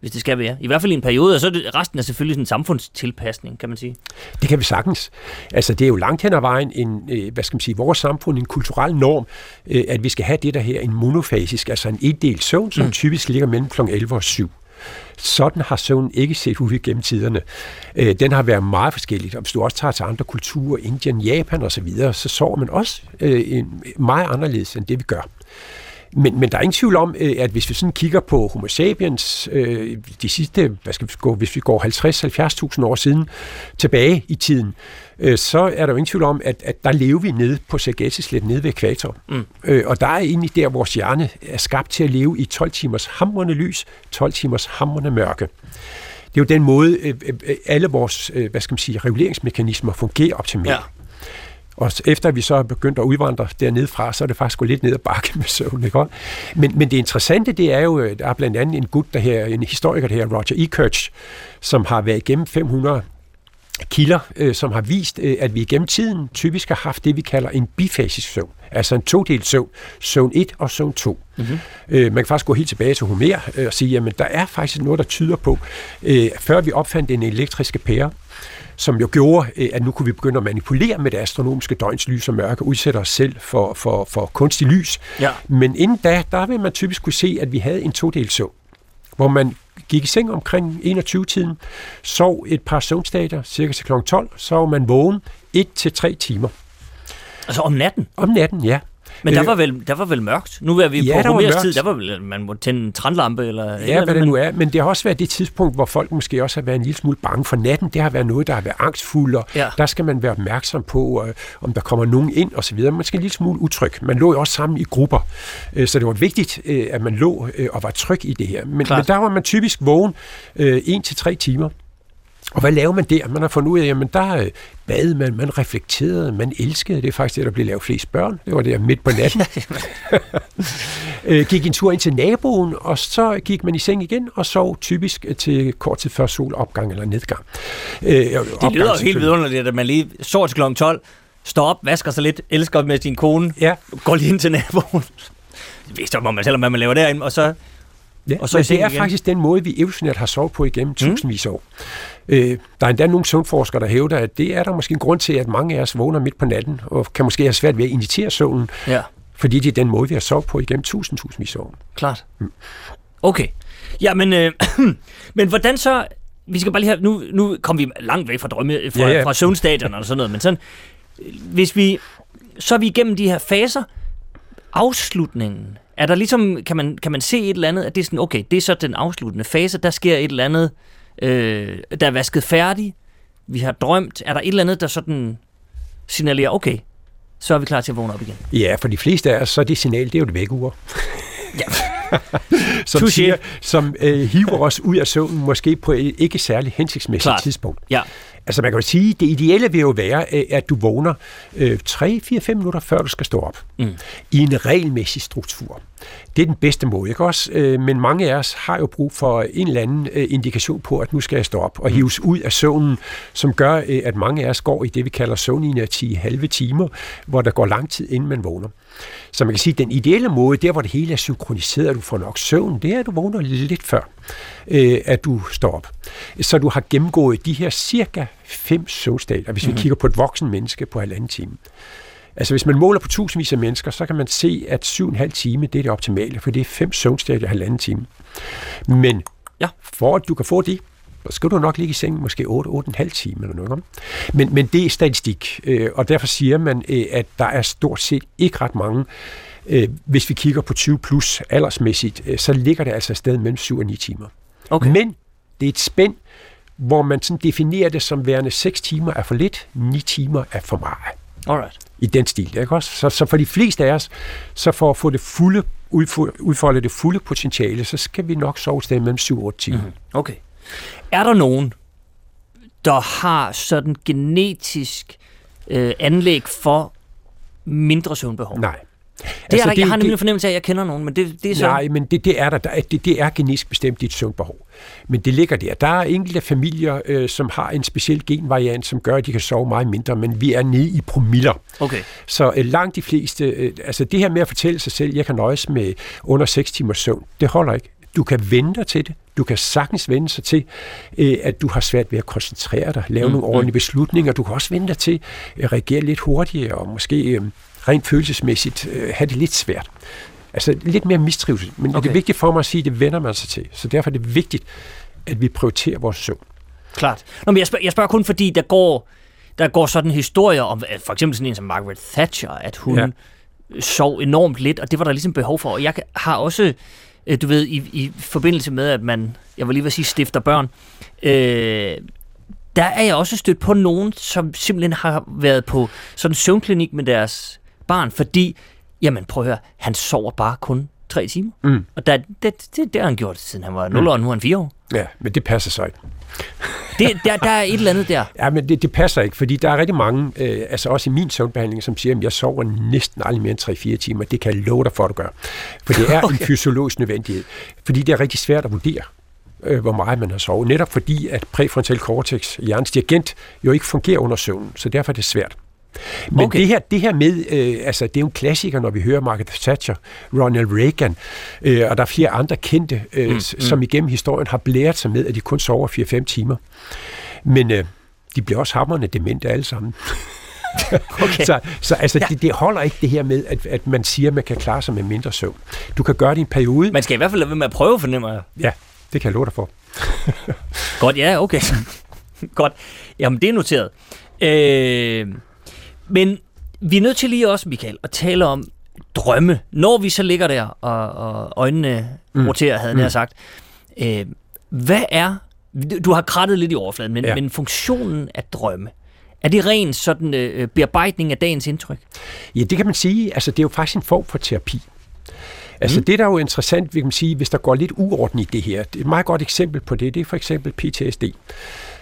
hvis det skal være. I hvert fald i en periode, og så er det, resten er selvfølgelig sådan en samfundstilpasning, kan man sige. Det kan vi sagtens. Altså, det er jo langt hen ad vejen en, øh, hvad skal man sige, vores samfund, en kulturel norm, øh, at vi skal have det der her, en monofasisk, altså en eddel søvn, som mm. typisk ligger mellem kl. 11 og 7. Sådan har søvn ikke set ud gennem tiderne. Øh, den har været meget forskellig. Hvis du også tager til andre kulturer, Indien, Japan osv., så, så sover man også øh, meget anderledes end det, vi gør. Men, men der er ingen tvivl om, øh, at hvis vi sådan kigger på Homo sapiens, øh, de sidste, hvad skal vi gå, hvis vi går 50-70.000 år siden tilbage i tiden, øh, så er der jo ingen tvivl om, at, at der lever vi nede på Serengeti-slet, nede ved ekvator. Mm. Øh, og der er egentlig der, vores hjerne er skabt til at leve i 12 timers hamrende lys, 12 timers hamrende mørke. Det er jo den måde, øh, øh, alle vores, øh, hvad skal man sige, reguleringsmekanismer fungerer optimalt. Ja. Og efter vi så er begyndt at udvandre dernede fra, så er det faktisk gået lidt ned ad bakke med søvn. Ikke? Men, men det interessante, det er jo, der er blandt andet en gut, der her, en historiker, der her Roger Ekirch, som har været igennem 500 kilder, øh, som har vist, øh, at vi gennem tiden typisk har haft det, vi kalder en bifasisk søvn. Altså en todelt søvn. Søvn 1 og søvn 2. Mm-hmm. Øh, man kan faktisk gå helt tilbage til Homer øh, og sige, at der er faktisk noget, der tyder på, øh, før vi opfandt den elektriske pære, som jo gjorde, øh, at nu kunne vi begynde at manipulere med det astronomiske døgns lys og mørke, udsætte os selv for, for, for kunstig lys. Ja. Men inden da, der vil man typisk kunne se, at vi havde en todelt søvn, hvor man gik i seng omkring 21-tiden, sov et par søvnstadier, cirka til kl. 12, så var man vågen 1-3 timer. Altså om natten? Om natten, ja. Men der var vel, der var vel mørkt? Nu er vi Ja, på mørkt. tid, der var vel, man må tænde en trandlampe eller... eller Ja, andet, hvad det nu er. Men det har også været det tidspunkt, hvor folk måske også har været en lille smule bange for natten. Det har været noget, der har været angstfuldt, og Ja. der skal man være opmærksom på, øh, om der kommer nogen ind og så videre. Man skal en lille smule utryg. Man lå jo også sammen i grupper, øh, så det var vigtigt, øh, at man lå øh, og var tryg i det her. Men, Klart. men der var man typisk vågen øh, 1-3 timer. Og hvad laver man der? Man har fundet ud af, jamen der øh, bad man, man reflekterede, man elskede. Det er faktisk det, der blev lavet flest børn. Det var der midt på natten. øh, gik en tur ind til naboen, og så gik man i seng igen og sov typisk til kort tid før solopgang eller nedgang. Øh, Det lyder jo helt vidunderligt, at man lige sover til kl. 12, står op, vasker sig lidt, elsker med sin kone, Ja, går lige ind til naboen. Det vidste jo, man selv, hvad man laver derinde, og så... ja. Og så men det er igen. faktisk den måde, vi evolutionært har sovet på igennem tusindvis af år. Øh, der er endda nogle søvnforskere, der hævder, at det er der måske en grund til, at mange af os vågner midt på natten, og kan måske have svært ved at initiere søvnen, Ja, fordi det er den måde, vi har sovet på igennem tusind, tusindvis af år. klart. Okay. Ja, men, øh, men hvordan så... Vi skal bare lige have... Nu, nu kom vi langt væk fra drømme, fra, Ja, ja, fra søvnstadierne og sådan noget, men sådan... Hvis vi... Så er vi igennem de her faser. Afslutningen. Er der ligesom... Kan man, kan man se et eller andet, at det er sådan, okay, det er så den afsluttende fase, der sker et eller andet, øh, der er vasket færdig, vi har drømt. Er der et eller andet, der sådan signalerer, okay, så er vi klar til at vågne op igen? Ja, for de fleste af os, så er det signal, det er jo det vækkeur. Ja. som, Touché. siger, som øh, hiver os ud af søvnen, måske på et ikke særlig hensigtsmæssigt Klart. tidspunkt. Ja, Altså man kan jo sige, det ideelle vil jo være, øh, at du vågner øh, 3-4-5 minutter før du skal stå op. Mm. I en regelmæssig struktur. Det er den bedste måde, ikke også? Øh, Men mange af os har jo brug for en eller anden øh, indikation på, at nu skal jeg stå op og hives ud af søvnen, som gør, øh, at mange af os går i det, vi kalder søvninerti halve timer, hvor der går lang tid, inden man vågner. Så man kan sige, at den ideelle måde, der hvor det hele er synkroniseret, og du får nok søvn, det er, at du vågner lidt før, øh, at du står op. Så du har gennemgået de her cirka fem søvnstadier, hvis vi kigger på et voksen menneske på halvanden time. Altså hvis man måler på tusindvis af mennesker, så kan man se, at 7,5 time, det er det optimale, for det er fem søvnstadier halvanden time. Men Ja. for at du kan få det, så skal du nok ligge i sengen måske 8-8,5 timer eller noget. Men, men det er statistik, øh, og derfor siger man, øh, at der er stort set ikke ret mange. Øh, hvis vi kigger på 20 plus aldersmæssigt, så ligger det altså sted mellem 7 og 9 timer. okay. Men det er et spænd, hvor man sådan definerer det som værende 6 timer er for lidt, 9 timer er for meget Alright. I den stil. Ikke også? Så, så for de fleste af os, så for at få det fulde, udfo- udfolde det fulde potentiale, så skal vi nok sove et sted mellem 7 og 8 timer. Mm-hmm. Okay. Er der nogen, der har sådan genetisk øh, anlæg for mindre søvnbehov? Nej. Det er der, ikke. jeg har det, nemlig en fornemmelse af, at jeg kender nogen, men det, det er så... Nej, men det, det er der. der er, det, det er genetisk bestemt dit søvnbehov. Men det ligger der. Der er enkelte familier, øh, som har en speciel genvariant, som gør, at de kan sove meget mindre, men vi er nede i promiller. Okay. Så øh, langt de fleste, øh, altså det her med at fortælle sig selv, jeg kan nøjes med under 6 timers søvn, det holder ikke. Du kan vende dig til det. Du kan sagtens vende sig til, øh, at du har svært ved at koncentrere dig, lave mm, nogle ordentlige beslutninger. Du kan også vende dig til at reagere lidt hurtigere, og måske øh, rent følelsesmæssigt øh, have det lidt svært. Altså lidt mere mistrivsel. Men okay. det er vigtigt for mig at sige, at det vender man sig til. Så derfor er det vigtigt, at vi prioriterer vores søvn. Klart. Nå, men jeg spørger, jeg spørger kun fordi, der går, der går sådan historier om, at for eksempel sådan en som Margaret Thatcher, at hun Ja. sov enormt lidt, og det var der ligesom behov for. Og jeg har også, øh, du ved, i, i forbindelse med, at man, jeg vil lige vil sige, stifter børn, øh, der er jeg også stødt på nogen, som simpelthen har været på sådan en søvnklinik med deres barn, fordi, jamen prøv at høre, han sover bare kun tre timer. Mm. Og der, det, det, det har han gjort, siden han var 0 år, nu er han 4 år. Ja, men det passer så ikke. Det, der, der er et eller andet der. Ja, men det, det passer ikke, fordi der er rigtig mange, øh, altså også i min søvnbehandling, som siger, at jeg sover næsten aldrig mere end 3-4 timer. Det kan jeg love dig for, at du gør. For det er okay. en fysiologisk nødvendighed. Fordi det er rigtig svært at vurdere. øh, hvor meget man har sovet. Netop fordi, at præfrontal cortex, hjernens dirigent, jo ikke fungerer under søvn, så derfor er det svært. Men okay. det, her, det her med, øh, altså det er jo en klassiker, når vi hører Margaret Thatcher, Ronald Reagan, øh, og der er flere andre kendte, øh, mm, som mm. igennem historien har blæret sig med, at de kun sover 4-5 timer. Men øh, de bliver også hammerne demente alle sammen. okay. så, så altså, ja. det, det holder ikke det her med, at, at man siger, at man kan klare sig med mindre søvn. Du kan gøre det i en periode. Man skal i hvert fald lade være med at prøve, fornemmer jeg. Ja, det kan jeg love dig for. Godt, ja, okay. Godt. Jamen, det er noteret. Øh, men vi er nødt til lige også, Michael, at tale om drømme. Når vi så ligger der, og, og øjnene mm. roterer, havde mm. jeg sagt. Øh, hvad er... Du har krattet lidt i overfladen, men, ja. men funktionen af drømme, er det ren sådan øh, bearbejdning af dagens indtryk? Ja, det kan man sige. Altså, det er jo faktisk en form for terapi. Altså mm. det, der er jo interessant, vi kan sige, hvis der går lidt uorden i det her, det er et meget godt eksempel på det, det er for eksempel PTSD.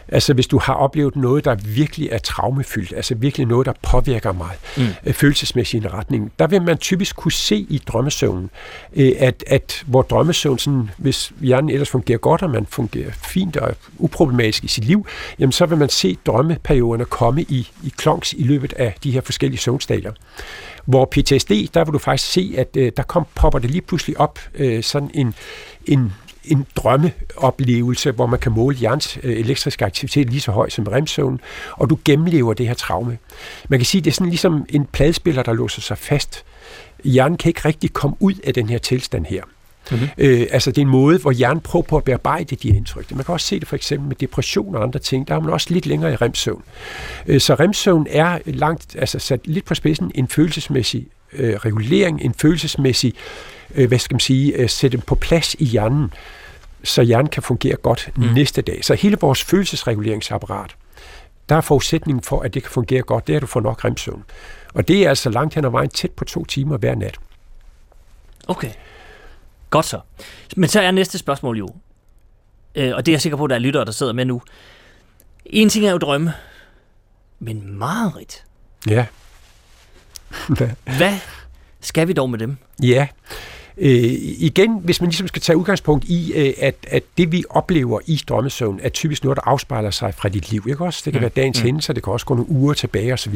Altså hvis du har oplevet noget, der virkelig er traumefyldt, altså virkelig noget, der påvirker mig mm. Øh, følelsesmæssigt i en retning, der vil man typisk kunne se i drømmesøvnen, øh, at, at hvor drømmesøvn, sådan, hvis hjernen ellers fungerer godt, og man fungerer fint og uproblematisk i sit liv, jamen så vil man se drømmeperioderne komme i, i klonks i løbet af de her forskellige søvnstadier. Hvor PTSD, der vil du faktisk se, at øh, der kom, popper det lige pludselig op øh, sådan en, en en drømmeoplevelse, hvor man kan måle hjernes øh, elektriske aktivitet lige så høj som remsøvn, og du gennemlever det her traume. Man kan sige, det er sådan ligesom en pladespiller, der låser sig fast. Hjernen kan ikke rigtig komme ud af den her tilstand her. Mm-hmm. Øh, altså det er en måde, hvor hjernen prøver på at bearbejde de indtryk. Man kan også se det for eksempel med depression og andre ting. Der er man også lidt længere i remsøvn. Øh, så remsøvn er langt, altså sat lidt på spidsen en følelsesmæssig øh, regulering, en følelsesmæssig, øh, hvad skal man sige, øh, sætte på plads i hjernen så hjernen kan fungere godt mm. næste dag. Så hele vores følelsesreguleringsapparat, der er forudsætningen for, at det kan fungere godt, det er, at du får nok remsøvn. Og det er altså langt hen ad vejen tæt på to timer hver nat. Okay. Godt så. Men så er næste spørgsmål jo, øh, og det er jeg sikker på, at der er lyttere, der sidder med nu. En ting er jo drømme, men mareridt. Ja. Hvad skal vi dog med dem? Ja, Øh, igen, hvis man ligesom skal tage udgangspunkt i, øh, at, at det vi oplever i drømmesøvn, er typisk noget, der afspejler sig fra dit liv. Ikke også? Det kan mm. være dagens mm. hændelser, det kan også gå nogle uger tilbage osv.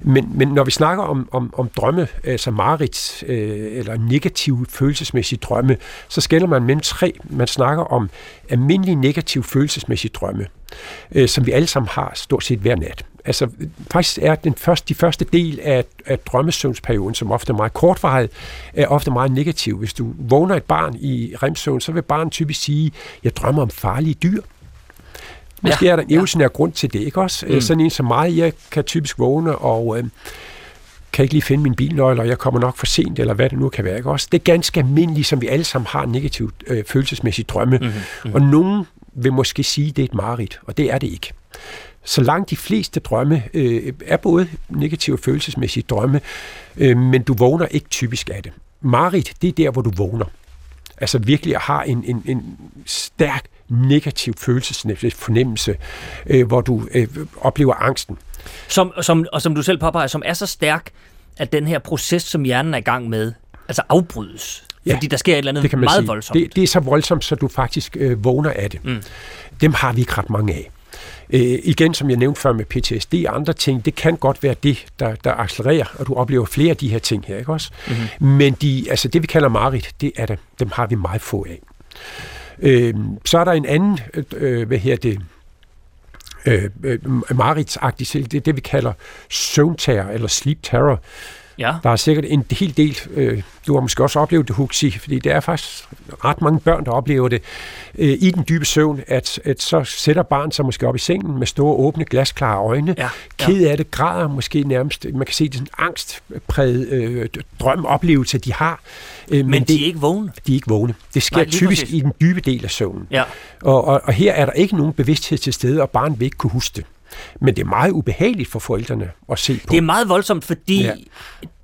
Men, men når vi snakker om, om, om drømme, altså mareridt, øh, eller negative følelsesmæssige drømme, så skælder man mellem tre. Man snakker om almindelige negative følelsesmæssige drømme, øh, som vi alle sammen har stort set hver nat altså faktisk er den første, de første del af, af drømmesøvnsperioden, som ofte er meget kortvarig, er ofte meget negativ. Hvis du vågner et barn i remsøvn, så vil barnet typisk sige, jeg drømmer om farlige dyr. Måske ja, er der evolutionær ja. grund til det, ikke også? Mm. Sådan en som mig, jeg kan typisk vågne og øh, kan ikke lige finde min bilnøgle, og jeg kommer nok for sent, eller hvad det nu kan være, ikke også? Det er ganske almindeligt, som vi alle sammen har negativt øh, følelsesmæssigt drømme. Mm-hmm. Og nogen vil måske sige, at det er et mareridt, og det er det ikke så langt de fleste drømme øh, er både negative og følelsesmæssige drømme, øh, men du vågner ikke typisk af det. Marit, det er der, hvor du vågner. Altså virkelig har en, en, en stærk negativ følelsesmæssig fornemmelse, øh, hvor du øh, oplever angsten. Som, som, og som du selv påpeger, som er så stærk, at den her proces, som hjernen er i gang med, altså afbrydes. Ja, fordi der sker et eller andet det kan man meget sige. voldsomt. Det, det er så voldsomt, så du faktisk øh, vågner af det. Mm. Dem har vi ikke ret mange af. Øh, igen, som jeg nævnte før med PTSD og andre ting, det kan godt være det, der, der accelererer, og du oplever flere af de her ting her, ikke også? Mm-hmm. Men de, altså det, vi kalder marit, det er det, dem har vi meget få af. Øh, så er der en anden, øh, hvad her det, øh, øh, maritsagtig, det er det, vi kalder søvnterror eller sleep terror, Ja. Der er sikkert en hel del, øh, du har måske også oplevet det, Huxi, fordi det er faktisk ret mange børn, der oplever det øh, i den dybe søvn, at, at så sætter barn sig måske op i sengen med store, åbne, glasklare øjne, ja. ked af det, græder måske nærmest, man kan se det sådan angstpræget øh, drømoplevelse, de har. Øh, men, men de er ikke vågne? De er ikke vågne. Det sker Nej, typisk præcis. i den dybe del af søvnen. Ja. Og, og, og her er der ikke nogen bevidsthed til stede, og barnet vil ikke kunne huske det. Men det er meget ubehageligt for forældrene at se på. Det er meget voldsomt, fordi ja.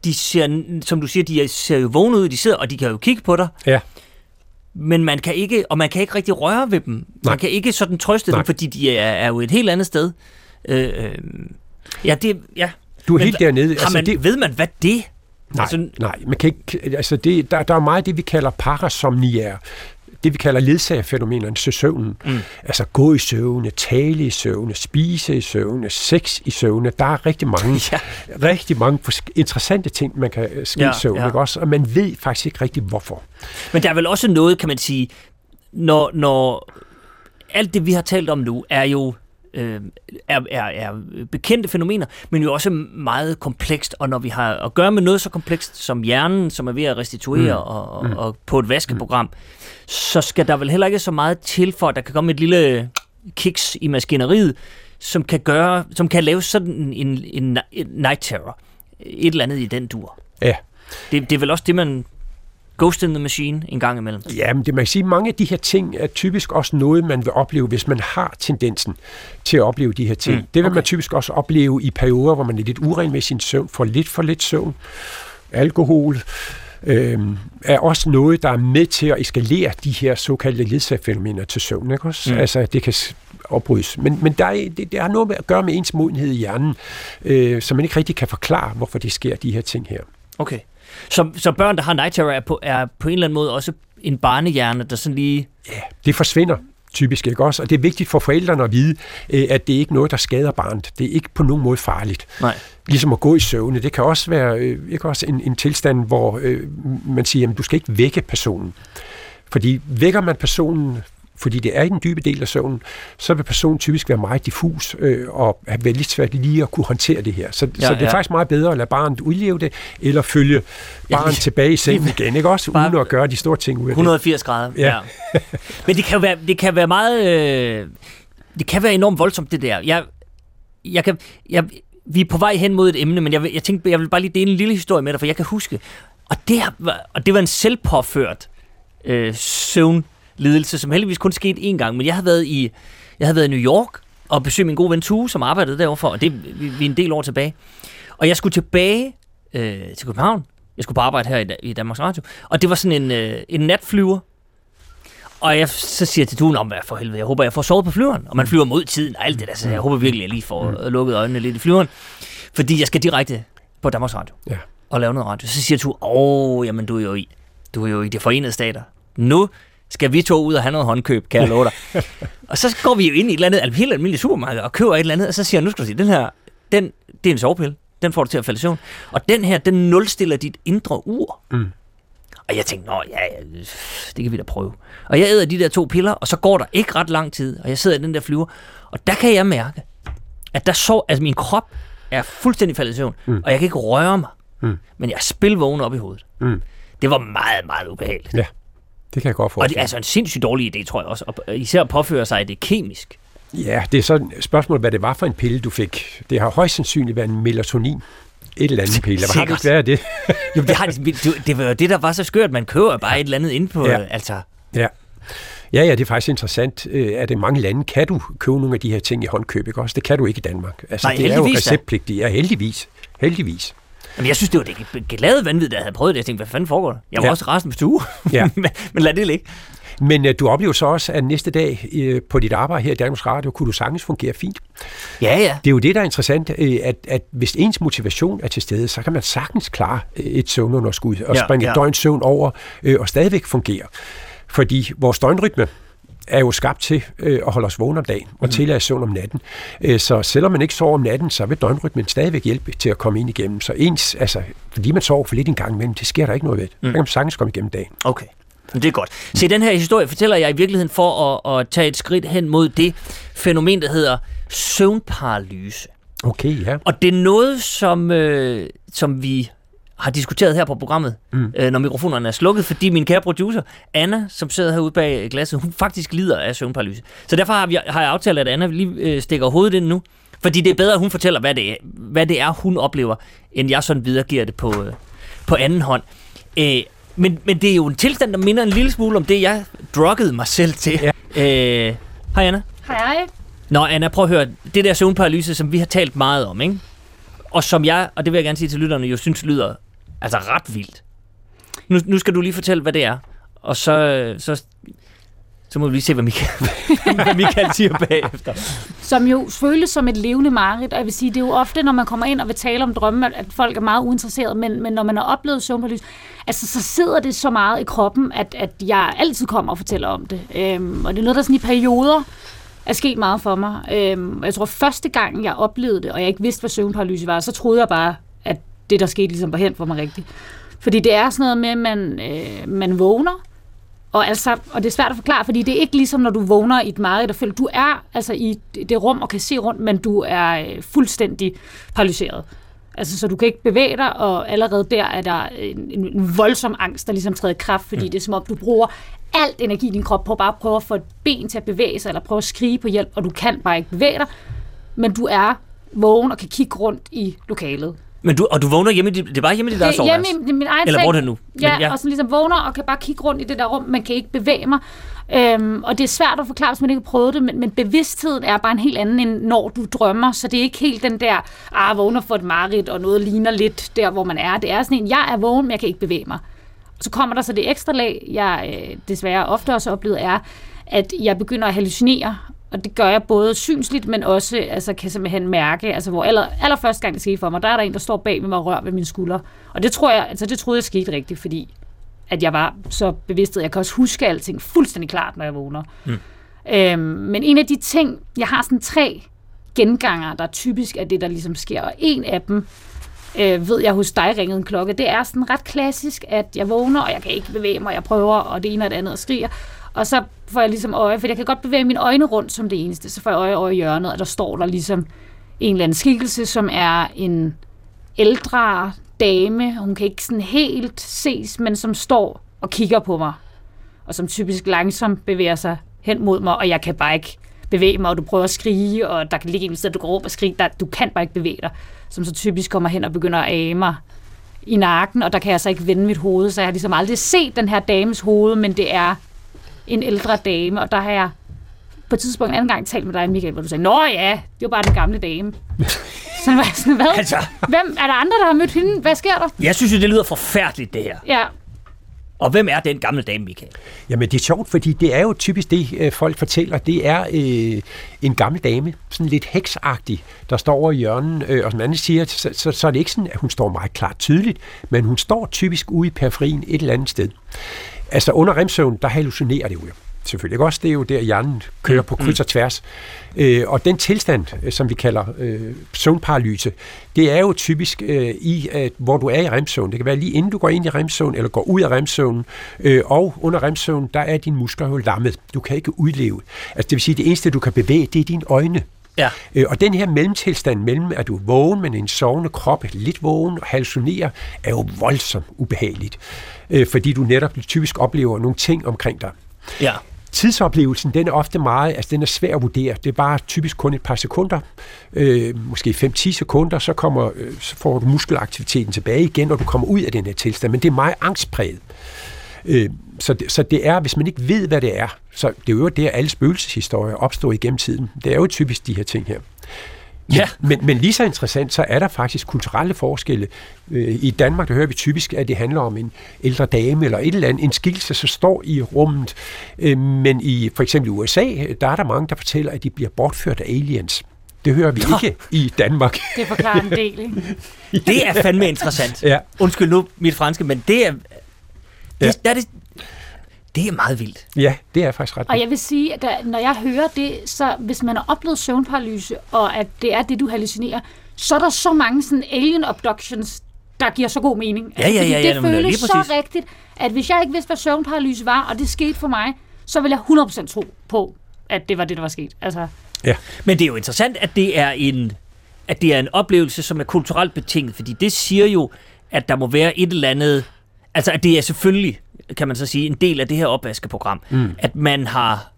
de ser, som du siger, de ser jo vågne ud, de sidder, og de kan jo kigge på dig. Ja. Men man kan ikke, og man kan ikke rigtig røre ved dem. Nej. Man kan ikke sådan trøste Nej. dem, fordi de er, er jo et helt andet sted. Øh, øh, ja, det, ja. Du er Men, helt dernede. Altså, man, det... Ved man, hvad det Nej, Altså- nej. Man kan ikke, altså det, der, der er meget af det, vi kalder parasomnier. Det, vi kalder ledsagerfænomenerne til søvnen. Mm. Altså gå i søvne, tale i søvne, spise i søvne, sex i søvne. Der er rigtig mange, Ja. rigtig mange interessante ting, man kan øh, ske Ja, i søvn, ja. ja. ikke også? Og man ved faktisk ikke rigtig, hvorfor. Men der er vel også noget, kan man sige, når, når alt det, vi har talt om nu, er jo øh, er, er, er bekendte fænomener, men jo også meget komplekst, og når vi har at gøre med noget så komplekst som hjernen, som er ved at restituere mm. Og, og, og på et vaskeprogram, så skal der vel heller ikke så meget til for, at der kan komme et lille kiks i maskineriet, som kan gøre, som kan lave sådan en, en, en, en night terror. Et eller andet i den dur. Ja. Det, det er vel også det, man Ghost in the Machine en gang imellem. Ja, men det man kan sige, mange af de her ting er typisk også noget, man vil opleve, hvis man har tendensen til at opleve de her ting. Mm, Mm, det vil okay. man typisk også opleve i perioder, hvor man er lidt uren med sin søvn, får lidt for lidt søvn. Alkohol øh, er også noget, der er med til at eskalere de her såkaldte ledsagerfænomener til søvn. Ikke også? Mm. Altså, det kan opbrydes. Men, men der er, det, det har noget med at gøre med ens modenhed i hjernen, øh, så man ikke rigtig kan forklare, hvorfor det sker, de her ting her. Okay. Så, så børn, der har night terror, er på, er på en eller anden måde også en barnehjerne, der sådan lige... Ja, det forsvinder typisk ikke også, og det er vigtigt for forældrene at vide, øh, at det er ikke noget, der skader barnet. Det er ikke på nogen måde farligt. Nej. Ligesom at gå i søvne. Det kan også være øh, ikke også en, en tilstand, hvor øh, man siger, at du skal ikke vække personen. Fordi vækker man personen, fordi det er i den dybe del af søvnen, så vil personen typisk være meget diffus øh, og have vældig svært lige at kunne håndtere det her. Så, Ja, ja, så det er ja. faktisk meget bedre at lade barnet udleve det, eller følge Ja, barnet lige- tilbage i sengen igen, ikke også? Bare- Uden at gøre de store ting ud af det. 180 grader. Ja. Men det kan jo være, det kan være meget... Øh, det kan være enormt voldsomt, det der. Jeg, jeg kan, jeg, vi er på vej hen mod et emne, men jeg, jeg tænkte, jeg vil bare lige dele en lille historie med dig, for jeg kan huske. Og det, var, og det var en selvpåført øh, søvnlidelse, som heldigvis kun skete én gang. Men jeg havde været i, jeg havde været i New York og besøgt min gode ven Tue, som arbejdede derovre, og det vi, vi er en del år tilbage. Og jeg skulle tilbage øh, til København. Jeg skulle på arbejde her i, i Danmarks Radio. Og det var sådan en, øh, en natflyver. Og jeg så siger jeg til Tue, om hvad for helvede, jeg håber, jeg får sovet på flyveren. Og man flyver mod tiden og alt det der, så jeg håber virkelig, jeg lige får øh, lukket øjnene lidt i flyveren. Fordi jeg skal direkte på Danmarks Radio Ja. og lave noget radio. Så siger Tue, åh, jamen du er jo i, du er jo i de forenede stater. Nu skal vi to ud og have noget håndkøb, kan jeg love dig. og så går vi jo ind i et eller andet al- helt almindeligt supermarked og køber et eller andet, og så siger jeg, nu skal du se, den her, den, det er en sovepille. Den får du til at falde i søvn. Og den her, den nulstiller dit indre ur. Mm. Og jeg tænkte, nå ja, ja, det kan vi da prøve. Og jeg æder de der to piller, og så går der ikke ret lang tid, og jeg sidder i den der flyver, og der kan jeg mærke, at der så, altså min krop er fuldstændig faldet i søvn, mm. og jeg kan ikke røre mig, Mm. men jeg er spilvågen op i hovedet. Mm. Det var meget, meget ubehageligt. Ja, det kan jeg godt Og det er altså en sindssygt dårlig idé, tror jeg også. Og især at påføre sig det kemisk. Ja, det er så et spørgsmål, hvad det var for en pille, du fik. Det har højst sandsynligt været en melatonin. Et eller andet pille. Hvad har det været det? Jo, det, har, det, det var jo det, der var så skørt. Man køber bare et eller andet ind på, Ja. ja. altså... Ja. Ja, ja, det er faktisk interessant. Øh, Er det mange lande, kan du købe nogle af de her ting i håndkøb, ikke også? Det kan du ikke i Danmark. Altså, Nej, det er jo receptpligtigt. Ja, heldigvis. Heldigvis. Jamen, jeg synes, det var det glade vanvid, der havde prøvet det. Jeg tænkte, hvad fanden foregår der? Jeg var ja. Også resten på stue. Ja. men, men lad det ligge. Men øh, du oplever så også, at næste dag øh, på dit arbejde her i Danmarks Radio, kunne du sagtens fungere fint. Ja, ja. Det er jo det, der er interessant, øh, at, at hvis ens motivation er til stede, så kan man sagtens klare øh, et søvnunderskud og Ja, springe ja. et døgn søvn over øh, og stadigvæk fungere. Fordi vores døgnrytme er jo skabt til øh, at holde os vågne om dagen og tillade søvn om natten. Øh, så selvom man ikke sover om natten, så vil døgnrytmen stadigvæk hjælpe til at komme ind igennem. Så ens, altså, fordi man sover for lidt en gang imellem, det sker der ikke noget ved. Mm. Så kan man sagtens komme igennem dagen. Okay. Det er godt. Se, den her historie fortæller jeg i virkeligheden for at, at tage et skridt hen mod det fænomen, der hedder søvnparalyse. Okay, ja. Og det er noget, som, øh, som vi har diskuteret her på programmet, mm. øh, når mikrofonerne er slukket, fordi min kære producer, Anna, som sidder herude bag glasset, hun faktisk lider af søvnparalyse. Så derfor har, vi, har jeg aftalt, at Anna lige øh, stikker hovedet ind nu, fordi det er bedre, at hun fortæller, hvad det er, hvad det er hun oplever, end jeg sådan videregiver det på, øh, på anden hånd. Øh, men, men det er jo en tilstand, der minder en lille smule om det, jeg druggede mig selv til. Ja. Øh, hej Anna. Hej, hej. Nå, Anna, prøv at høre. Det der søvnparalyse, som vi har talt meget om, ikke? Og som jeg, og det vil jeg gerne sige til lytterne, jo synes lyder altså ret vildt. Nu, nu skal du lige fortælle, hvad det er. Og så, så, Så må vi lige se, hvad Michael, hvad Michael siger bagefter. Som jo føles som et levende mareridt, og jeg vil sige, det er jo ofte, når man kommer ind og vil tale om drømme, at folk er meget uinteresserede, men, men når man har oplevet søvnparalys, altså så sidder det så meget i kroppen, at, at jeg altid kommer og fortæller om det. Øhm, og det er noget, der sådan i perioder er sket meget for mig. Øhm, jeg tror, første gang jeg oplevede det, og jeg ikke vidste, hvad søvnparalyse var, så troede jeg bare, at det, der skete, ligesom var hen for mig rigtigt. Fordi det er sådan noget med, at man, øh, man vågner, og, altså, og det er svært at forklare, fordi det er ikke ligesom, når du vågner i et mareridt og føler, du er altså i det rum og kan se rundt, men du er øh, fuldstændig paralyseret. Altså, så du kan ikke bevæge dig, og allerede der er der en, en voldsom angst, der ligesom træder i kraft, fordi mm. det er som om, du bruger alt energi i din krop på bare at prøve at få et ben til at bevæge sig, eller prøve at skrige på hjælp, og du kan bare ikke bevæge dig, men du er vågen og kan kigge rundt i lokalet. Men du, og du vågner hjemme det er bare hjemme i dit eget er hjemme soveværelse? i min egen Eller hvor er det nu? Ja, Men ja. og så ligesom vågner og kan bare kigge rundt i det der rum, man kan ikke bevæge mig. Øhm, og det er svært at forklare, hvis man ikke har prøvet det, men, men bevidstheden er bare en helt anden, end når du drømmer. Så det er ikke helt den der, ah, vågner for et mareridt, og noget ligner lidt der, hvor man er. Det er sådan en, jeg er vågen, men jeg kan ikke bevæge mig. Så kommer der så det ekstra lag, jeg øh, desværre ofte også oplevet, er, at jeg begynder at hallucinere. Og det gør jeg både synsligt, men også altså, kan simpelthen mærke, altså hvor aller, allerførste gang det skete for mig, der er der en, der står bag med mig og rører ved mine skuldre. Og det tror jeg, altså det troede jeg skete rigtigt, fordi at jeg var så bevidst, jeg kan også huske alting fuldstændig klart, når jeg vågner. Mm. Øhm, men en af de ting, jeg har sådan tre genganger, der typisk er det, der ligesom sker, og en af dem, øh, ved jeg hos dig ringede en klokke, det er sådan ret klassisk, at jeg vågner, og jeg kan ikke bevæge mig, jeg prøver, og det ene og det andet og skriger, og så får jeg ligesom øje, for jeg kan godt bevæge mine øjne rundt som det eneste, så får jeg øje over i hjørnet, og der står der ligesom en eller anden skikkelse, som er en ældre dame, hun kan ikke sådan helt ses, men som står og kigger på mig, og som typisk langsomt bevæger sig hen mod mig, og jeg kan bare ikke bevæge mig, og du prøver at skrige, og der kan ligge en sted, du går råbe og skrige, der, du kan bare ikke bevæge dig, som så typisk kommer hen og begynder at age mig i nakken, og der kan jeg så ikke vende mit hoved, så jeg har ligesom aldrig set den her dames hoved, men det er en ældre dame, og der har jeg på et tidspunkt en anden gang talt med dig, Michael, hvor du sagde, Nå ja, det var bare den gamle dame. så var jeg sådan, hvad? Altså. Hvem, er der andre, der har mødt hende? Hvad sker der? Jeg synes jo, det lyder forfærdeligt, det her. Ja, og hvem er den gamle dame, Michael? Jamen det er sjovt, fordi det er jo typisk det, øh, folk fortæller. Det er øh, en gammel dame, sådan lidt heksagtig, der står over i hjørnet. Øh, og som anden siger, så, så, så er det ikke sådan, at hun står meget klart tydeligt, men hun står typisk ude i periferien et eller andet sted. Altså under remsøvn, der hallucinerer det jo. Selvfølgelig ikke også. Det er jo der, hjernen kører på kryds og tværs. Øh, og den tilstand, øh, som vi kalder øh, søvnparalyse, det er jo typisk øh, i, at, hvor du er i remsøvn. Det kan være lige inden du går ind i remsøvn, eller går ud af remsøvn. Øh, og under remsøvn, der er dine muskler jo lammet. Du kan ikke udleve. Altså det vil sige, at det eneste, du kan bevæge, det er dine øjne. Ja. Øh, og den her mellemtilstand mellem, at du er vågen, men en sovende krop, lidt vågen og hallucinerer, er jo voldsomt ubehageligt. Øh, fordi du netop typisk oplever nogle ting omkring dig. Ja. Tidsoplevelsen, den er ofte meget, altså den er svær at vurdere. Det er bare typisk kun et par sekunder, øh, måske 5-10 sekunder, så, kommer, øh, så får du muskelaktiviteten tilbage igen, og du kommer ud af den her tilstand. Men det er meget angstpræget. Øh, så, det, så det er, hvis man ikke ved, hvad det er, så det er jo der, alle spøgelseshistorier opstår igennem tiden. Det er jo typisk de her ting her. Ja. Men, men lige så interessant, så er der faktisk kulturelle forskelle. Øh, I Danmark, der hører vi typisk, at det handler om en ældre dame eller et eller andet, en skikkelse, så står i rummet. Øh, Men i for eksempel USA, der er der mange, der fortæller, at de bliver bortført af aliens. Det hører vi Nå. ikke i Danmark. det forklarer en del, ikke? Det er fandme interessant. Ja. Undskyld nu mit franske, men det er... Det, Ja. ja. er det, det er meget vildt. Ja, det er faktisk ret Og jeg vil sige, at der, når jeg hører det, så hvis man har oplevet søvnparalyse, og at det er det, du hallucinerer, så er der så mange sådan alien abductions, der giver så god mening. Ja, ja, fordi ja, ja, det men føles lige så præcis. rigtigt, at hvis jeg ikke vidste, hvad søvnparalyse var, og det skete for mig, så vil jeg 100% tro på, at det var det, der var sket. Altså, Ja. Men det er jo interessant, at det er en, at det er en oplevelse, som er kulturelt betinget, fordi det siger jo, at der må være et eller andet... Altså, at det er selvfølgelig, kan man så sige, en del af det her opvaskeprogram, mm. at man har...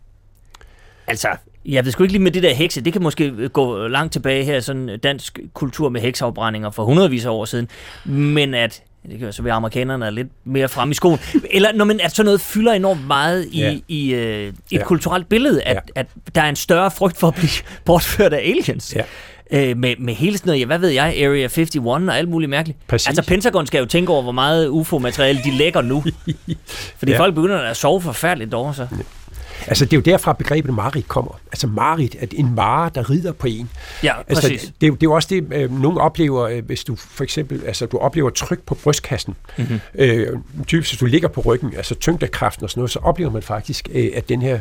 Altså, jeg ved sgu ikke lige med det der hekse, det kan måske gå langt tilbage her, sådan dansk kultur med heksafbrændinger for hundredvis af år siden, men at det kan jo så være, at amerikanerne er lidt mere fremme i skoen. Eller når man, at sådan noget fylder enormt meget i, Ja. ja. i øh, et Ja. kulturelt billede, at, ja. at der er en større frygt for at blive bortført af aliens. Ja. Øh, med, med hele sådan noget, ja, hvad ved jeg, Area 51 og alt muligt mærkeligt. Præcis. Altså Pentagon skal jo tænke over, hvor meget UFO-materiale de lægger nu. Fordi Ja. ja. folk begynder at sove forfærdeligt over så. Altså, det er jo derfra begrebet marit kommer. Altså, marit er en mare, der rider på en. Ja, Altså, præcis. det, er jo- det er jo også det, øh, nogen oplever, øh, hvis du for eksempel, altså du oplever tryk på brystkassen. Mhm. Mm-hmm. Øh, typisk, hvis du ligger på ryggen, altså tyngdekraften og sådan noget, så oplever man faktisk, øh, at den her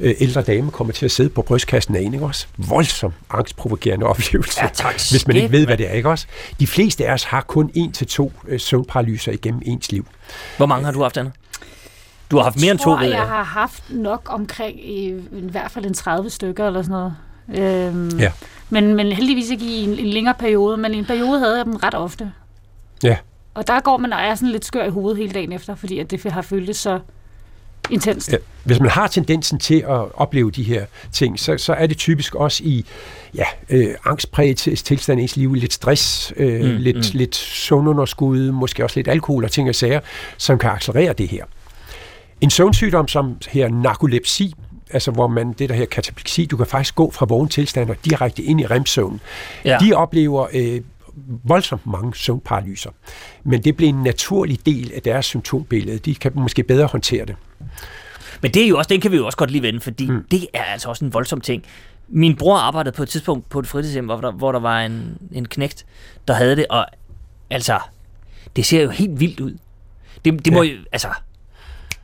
øh, ældre dame kommer til at sidde på brystkassen af en, ikke også? Voldsom angstprovokerende oplevelse, Ja, tak. hvis man ikke ved, hvad det er, ikke også? De fleste af os har kun en til to øh, søvnparalyser igennem ens liv. Hvor mange har du haft, Anna? Du har haft mere end to, jeg jeg. har haft nok omkring i, i hvert fald en 30 stykker eller sådan noget. Øhm, Ja. men, men heldigvis ikke i en, en længere periode, men i en periode havde jeg dem ret ofte. Ja. Og der går man og er sådan lidt skør i hovedet hele dagen efter, fordi at det har føltes så intenst. Ja, hvis man har tendensen til at opleve de her ting, så, så er det typisk også i ja, øh, angstpræget til- tilstand i ens liv, lidt stress, øh, Mm, mm, lidt, mm. lidt sundunderskud, måske også lidt alkohol og ting og sager, som kan accelerere det her. En søvnsygdom som her narkolepsi, altså hvor man, det der her katapleksi, du kan faktisk gå fra vågen tilstand og direkte ind i remsøvn. Ja. Ja. De oplever øh, voldsomt mange søvnparalyser. Men det bliver en naturlig del af deres symptombillede. De kan måske bedre håndtere det. Men det er jo også, den kan vi jo også godt lige vende, fordi mm. Det er altså også en voldsom ting. Min bror arbejdede på et tidspunkt på et fritidshjem, hvor der, hvor der var en, en knægt, der havde det, og altså, det ser jo helt vildt ud. Det, det må Ja. jo, altså,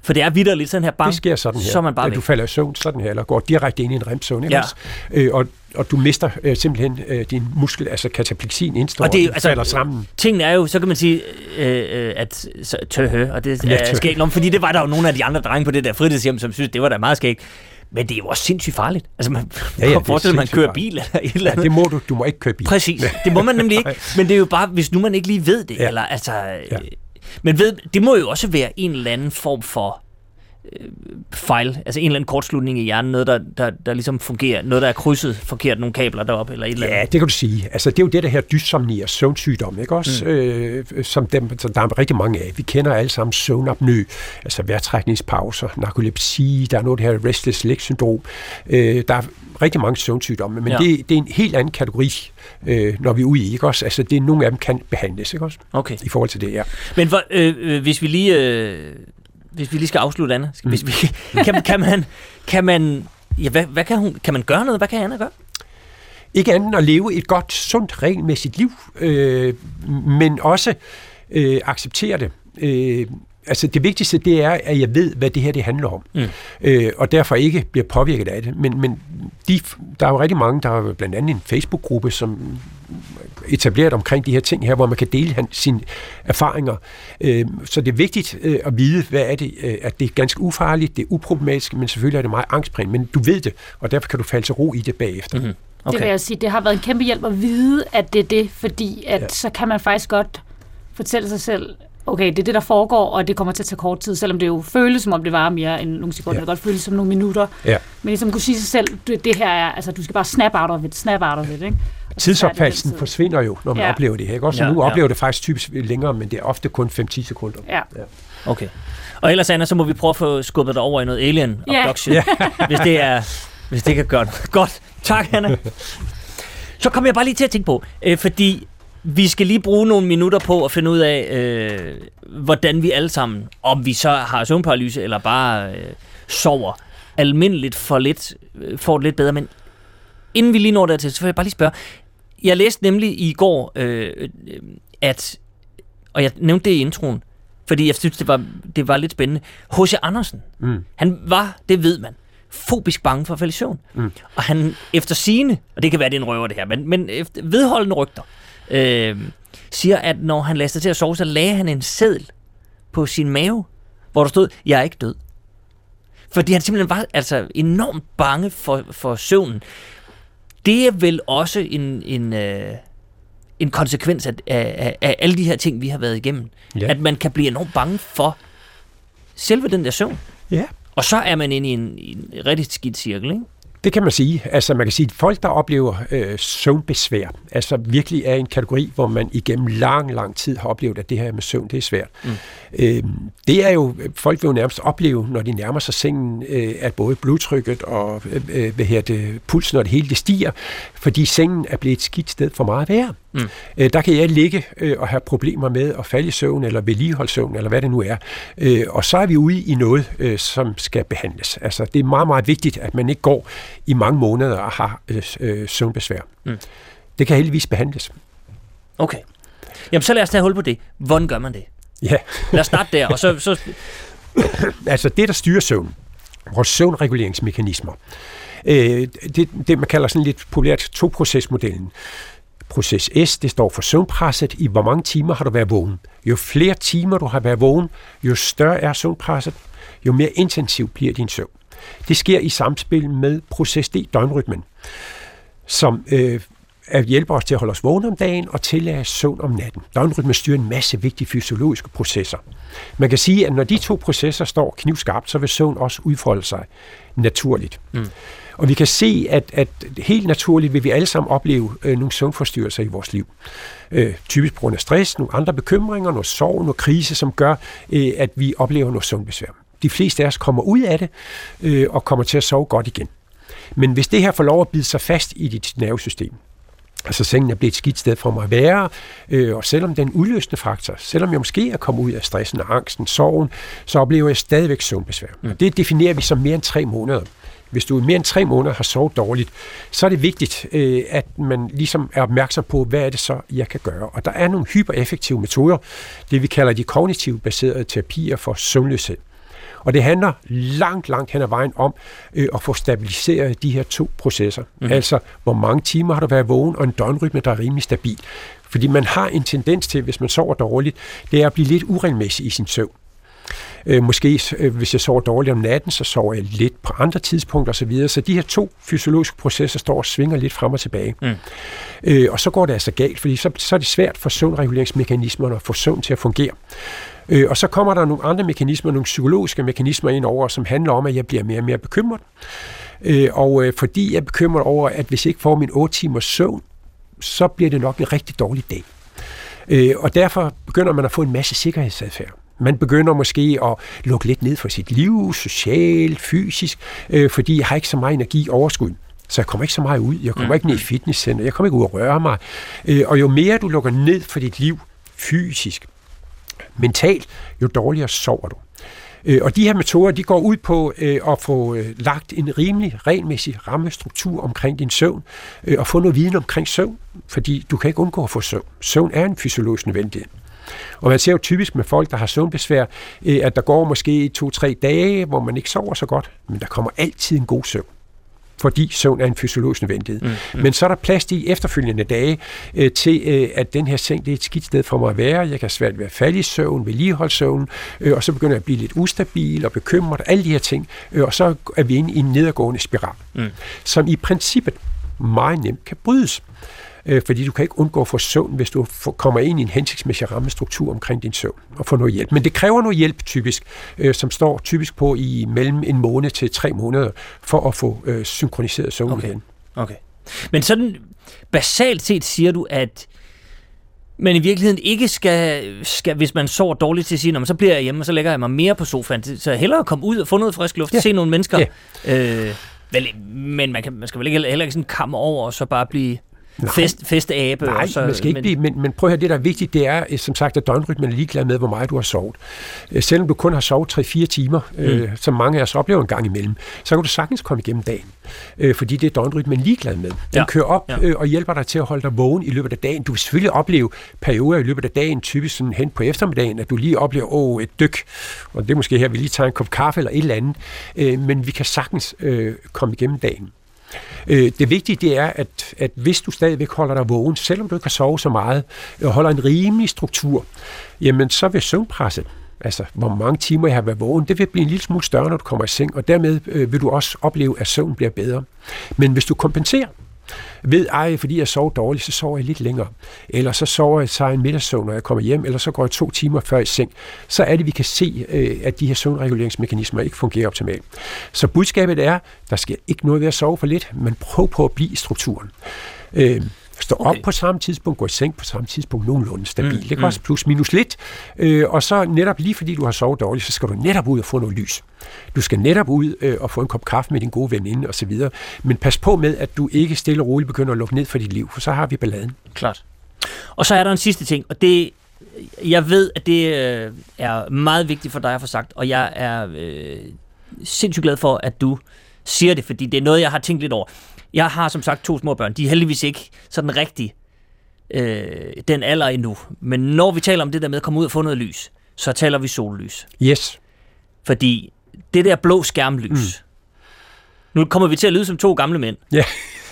for det er vidderligt sådan her bang, Det sker sådan her. så man bare væk. du falder i søvn sådan her, eller går direkte ind i en remsøvn. Ja. Øh, og, og du mister øh, simpelthen øh, din muskel, altså katapleksien indstår, Og det altså- falder sammen. Tingene er jo, så kan man sige, øh, øh, at så, tøhø, og det Ja, er skægt, fordi det var der jo nogle af de andre drenge på det der fritidshjem, som synes, det var da meget skægt. Men det er jo også sindssygt farligt. Altså, man Ja, ja, ja, er forestiller, at man kører bil eller et eller Ja, andet. det må du. Du må ikke køre bil. Præcis. Det må man nemlig ikke. Men det er jo bare, hvis nu man ikke lige ved det. Ja. Ja. Eller, altså, ja. Men ved, det må jo også være en eller anden form for øh, fejl. Altså en eller anden kortslutning i hjernen. Noget, der, der, der ligesom fungerer. Noget, der er krydset forkert. Nogle kabler deroppe eller et eller andet. Ja, det kan du sige. Altså, det er jo det der her dysomni og søvnsygdom, ikke også? Mm. Øh, som, dem, som der er rigtig mange af. Vi kender alle sammen søvnapnø, altså vejrtrækningspauser, narkolepsi, der er noget, her restless leg syndrom. Øh, der er rigtig mange søvnsygdomme, men Ja. det, det er en helt anden kategori, øh, når vi er ude i, ikke også? Altså, det er nogle af dem kan behandles, ikke også? Okay. I forhold til det, ja. Men for, øh, øh, hvis vi lige... Øh, hvis vi lige skal afslutte, Anna. Skal, hvis vi, kan, kan man... Kan man Ja, hvad, hvad kan, hun, kan man gøre noget? Hvad kan Anna gøre? Ikke andet end at leve et godt, sundt, regelmæssigt liv, øh, men også øh, acceptere det. Øh, altså det vigtigste, det er, at jeg ved, hvad det her det handler om, Mm. øh, og derfor ikke bliver påvirket af det. Men, men de, der er jo rigtig mange, der er blandt andet en Facebook-gruppe, som etableret omkring de her ting her, hvor man kan dele han, sine erfaringer. Øh, så det er vigtigt øh, at vide, hvad er det, øh, at det er ganske ufarligt, det er uproblematisk, men selvfølgelig er det meget angstprægende, men du ved det, og derfor kan du falde til ro i det bagefter. Mhm. Okay. Det vil jeg sige, det har været en kæmpe hjælp at vide, at det er det, fordi at ja. Så kan man faktisk godt fortælle sig selv, okay, det er det, der foregår, og det kommer til at tage kort tid, selvom det jo føles, som om det varer mere end nogle sekunder. Ja. Ja. Det kan godt føles som nogle minutter. Ja. Men ligesom kunne sige sig selv, det, det her er, altså du skal bare snap out of it, snap out of it, ikke? Tidsopfattelsen forsvinder jo, når man Ja. ja. oplever det her. Ikke? Også, Ja, ja, nu ja. oplever det faktisk typisk længere, men det er ofte kun 5-10 sekunder. Ja. Okay. Og ellers, Anna, så må vi prøve at få skubbet dig over i noget alien Ja. abduction, hvis det er, hvis det kan gøre noget. Godt. Tak, Anna. Så kommer jeg bare lige til at tænke på, øh, fordi vi skal lige bruge nogle minutter på at finde ud af, øh, hvordan vi alle sammen, om vi så har søvnparalyse eller bare øh, sover almindeligt for lidt, øh, får det lidt bedre. Men inden vi lige når dertil, så vil jeg bare lige spørge. Jeg læste nemlig i går, øh, at, og jeg nævnte det i introen, fordi jeg synes, det var, det var lidt spændende. H.C. Andersen, Mm. han var, det ved man, fobisk bange for at falde i søvn. Mm. Og han efter sine, og det kan være, det er en røver det her, men, men efter vedholdende rygter, øh, siger, at når han lagde sig til at sove, så lagde han en seddel på sin mave, hvor der stod, jeg er ikke død. Fordi han simpelthen var altså enormt bange for, for søvnen. Det er vel også en, en, øh, en konsekvens af, af, af alle de her ting, vi har været igennem. Ja. At man kan blive enormt bange for selve den der søvn. Ja. Og så er man inde i en, i en rigtig skidt cirkel, ikke? Det kan man sige. Altså man kan sige, at folk, der oplever øh, søvnbesvær, altså virkelig er en kategori, hvor man igennem lang, lang tid har oplevet, at det her med søvn, det er svært. Mm. Øh, det er jo, folk vil jo nærmest opleve, når de nærmer sig sengen, øh, at både blodtrykket og øh, hvad her det, pulsen og det hele det stiger, fordi sengen er blevet et skidt sted for meget at være. Mm. Øh, der kan jeg ligge øh, og have problemer med at falde i søvn, eller vedligeholde søvn, eller hvad det nu er. Øh, og så er vi ude i noget, øh, som skal behandles. Altså, det er meget, meget vigtigt, at man ikke går i mange måneder og har øh, øh, søvnbesvær. Mm. Det kan heldigvis behandles. Okay. Jamen, så lad os tage hul på det. Hvordan gør man det? Ja. lad os starte der, og så... så... altså, det, der styrer søvn, vores søvnreguleringsmekanismer, øh, det, det, man kalder sådan lidt populært to-procesmodellen. Proces S, det står for søvnpresset. I hvor mange timer har du været vågen? Jo flere timer du har været vågen, jo større er søvnpresset, jo mere intensiv bliver din søvn. Det sker i samspil med proces D, døgnrytmen, som øh, hjælper os til at holde os vågne om dagen og tillade søvn om natten. Døgnrytmen styrer en masse vigtige fysiologiske processer. Man kan sige, at når de to processer står knivskarpt, så vil søvn også udfolde sig naturligt. Mm. Og vi kan se, at, at helt naturligt vil vi alle sammen opleve øh, nogle søvnforstyrrelser i vores liv. Øh, typisk på grund af stress, nogle andre bekymringer, noget sorg, noget krise, som gør, øh, at vi oplever noget søvnbesvær. De fleste af os kommer ud af det øh, og kommer til at sove godt igen. Men hvis det her får lov at bide sig fast i dit nervesystem, Altså sengen er blevet et skidt sted for mig at være, øh, og selvom den udløsende faktor, selvom jeg måske er kommet ud af stressen og angsten, sorgen, så oplever jeg stadigvæk søvnbesvær. Mm. Det definerer vi som mere end tre måneder. Hvis du i mere end tre måneder har sovet dårligt, så er det vigtigt, øh, at man ligesom er opmærksom på, hvad er det så, jeg kan gøre. Og der er nogle hypereffektive metoder, det vi kalder de kognitivt baserede terapier for søvnløshed. Og det handler langt, langt hen ad vejen om øh, at få stabiliseret de her to processer. Mm. Altså, hvor mange timer har du været vågen, og en døgnrytme, der er rimelig stabil. Fordi man har en tendens til, hvis man sover dårligt, det er at blive lidt uregelmæssig i sin søvn. Øh, måske øh, hvis jeg sover dårligt om natten, så sover jeg lidt på andre tidspunkter osv. Så de her to fysiologiske processer står og svinger lidt frem og tilbage. Mm. Øh, og så går det altså galt, fordi så, så er det svært for søvnreguleringsmekanismerne at få søvn til at fungere. Øh, og så kommer der nogle andre mekanismer, nogle psykologiske mekanismer ind over, som handler om, at jeg bliver mere og mere bekymret. Øh, og øh, fordi jeg er bekymret over, at hvis jeg ikke får min 8 timers søvn, så bliver det nok en rigtig dårlig dag. Øh, og derfor begynder man at få en masse sikkerhedsadfærd. Man begynder måske at lukke lidt ned for sit liv, socialt, fysisk, øh, fordi jeg har ikke så meget energi overskud. Så jeg kommer ikke så meget ud. Jeg kommer mm. ikke ned i fitnesscenter. Jeg kommer ikke ud og røre mig. Øh, og jo mere du lukker ned for dit liv fysisk, mentalt, jo dårligere sover du. Øh, og de her metoder, de går ud på øh, at få øh, lagt en rimelig, regelmæssig rammestruktur omkring din søvn, og få noget viden omkring søvn, fordi du kan ikke undgå at få søvn. Søvn er en fysiologisk nødvendighed. Og man ser jo typisk med folk, der har søvnbesvær, at der går måske to-tre dage, hvor man ikke sover så godt, men der kommer altid en god søvn fordi søvn er en fysiologisk nødvendighed. Mm, mm. Men så er der plads i efterfølgende dage øh, til, øh, at den her seng det er et skidt sted for mig at være. Jeg kan svært være falde i søvn, vedligeholde søvn, øh, og så begynder jeg at blive lidt ustabil og bekymret, alle de her ting. Øh, og så er vi inde i en nedadgående spiral, mm. som i princippet meget nemt kan brydes øh, fordi du kan ikke undgå at få søvn, hvis du får, kommer ind i en hensigtsmæssig rammestruktur omkring din søvn og får noget hjælp. Men det kræver noget hjælp typisk, øh, som står typisk på i mellem en måned til tre måneder, for at få øh, synkroniseret søvn okay. igen. Okay. Men sådan basalt set siger du, at men i virkeligheden ikke skal, skal hvis man sover dårligt til sin, så bliver jeg hjemme, og så lægger jeg mig mere på sofaen. Så hellere komme ud og få noget frisk luft, ja. se nogle mennesker. Ja. Øh, vel, men man, kan, man skal vel ikke, heller ikke sådan kamme over, og så bare blive fest, festabe. Nej, og så, man skal ikke men... blive, men, men prøv at høre, det der er vigtigt, det er, øh, som sagt, at døgnrytmen er ligeglad med, hvor meget du har sovet. Øh, selvom du kun har sovet 3-4 timer, øh, mm. øh, som mange af os oplever en gang imellem, så kan du sagtens komme igennem dagen, øh, fordi det er døgnrytmen ligeglad med. Den ja. kører op ja. øh, og hjælper dig til at holde dig vågen i løbet af dagen. Du vil selvfølgelig opleve perioder i løbet af dagen, typisk sådan hen på eftermiddagen, at du lige oplever, åh, et dyk, og det er måske her, vi lige tager en kop kaffe eller et eller andet, øh, men vi kan sagtens øh, komme igennem dagen. Øh, det vigtige det er, at, at hvis du stadigvæk holder dig vågen, selvom du ikke kan sove så meget, og holder en rimelig struktur, jamen så vil søvnpresset, altså hvor mange timer jeg har været vågen, det vil blive en lille smule større, når du kommer i seng, og dermed øh, vil du også opleve, at søvn bliver bedre. Men hvis du kompenserer, ved, ej, fordi jeg sover dårligt, så sover jeg lidt længere. Eller så sover jeg sig en middagssøvn, når jeg kommer hjem, eller så går jeg to timer før i seng. Så er det, vi kan se, øh, at de her søvnreguleringsmekanismer ikke fungerer optimalt. Så budskabet er, der sker ikke noget ved at sove for lidt, men prøv på at blive i strukturen. Øh, Stå okay. op på samme tidspunkt, gå i seng på samme tidspunkt, nogenlunde stabil. Mm, det kan mm. også plus minus lidt. Øh, og så netop lige fordi du har sovet dårligt, så skal du netop ud og få noget lys. Du skal netop ud øh, og få en kop kaffe med din gode veninde osv. Men pas på med, at du ikke stille og roligt begynder at lukke ned for dit liv, for så har vi balladen. Klart. Og så er der en sidste ting, og det jeg ved, at det øh, er meget vigtigt for dig at få sagt, og jeg er øh, sindssygt glad for, at du siger det, fordi det er noget, jeg har tænkt lidt over. Jeg har som sagt to små børn. De er heldigvis ikke sådan rigtig øh, den alder endnu. Men når vi taler om det der med at komme ud og få noget lys, så taler vi sollys. Yes. Fordi det der blå skærmlys, mm. nu kommer vi til at lyde som to gamle mænd, ja.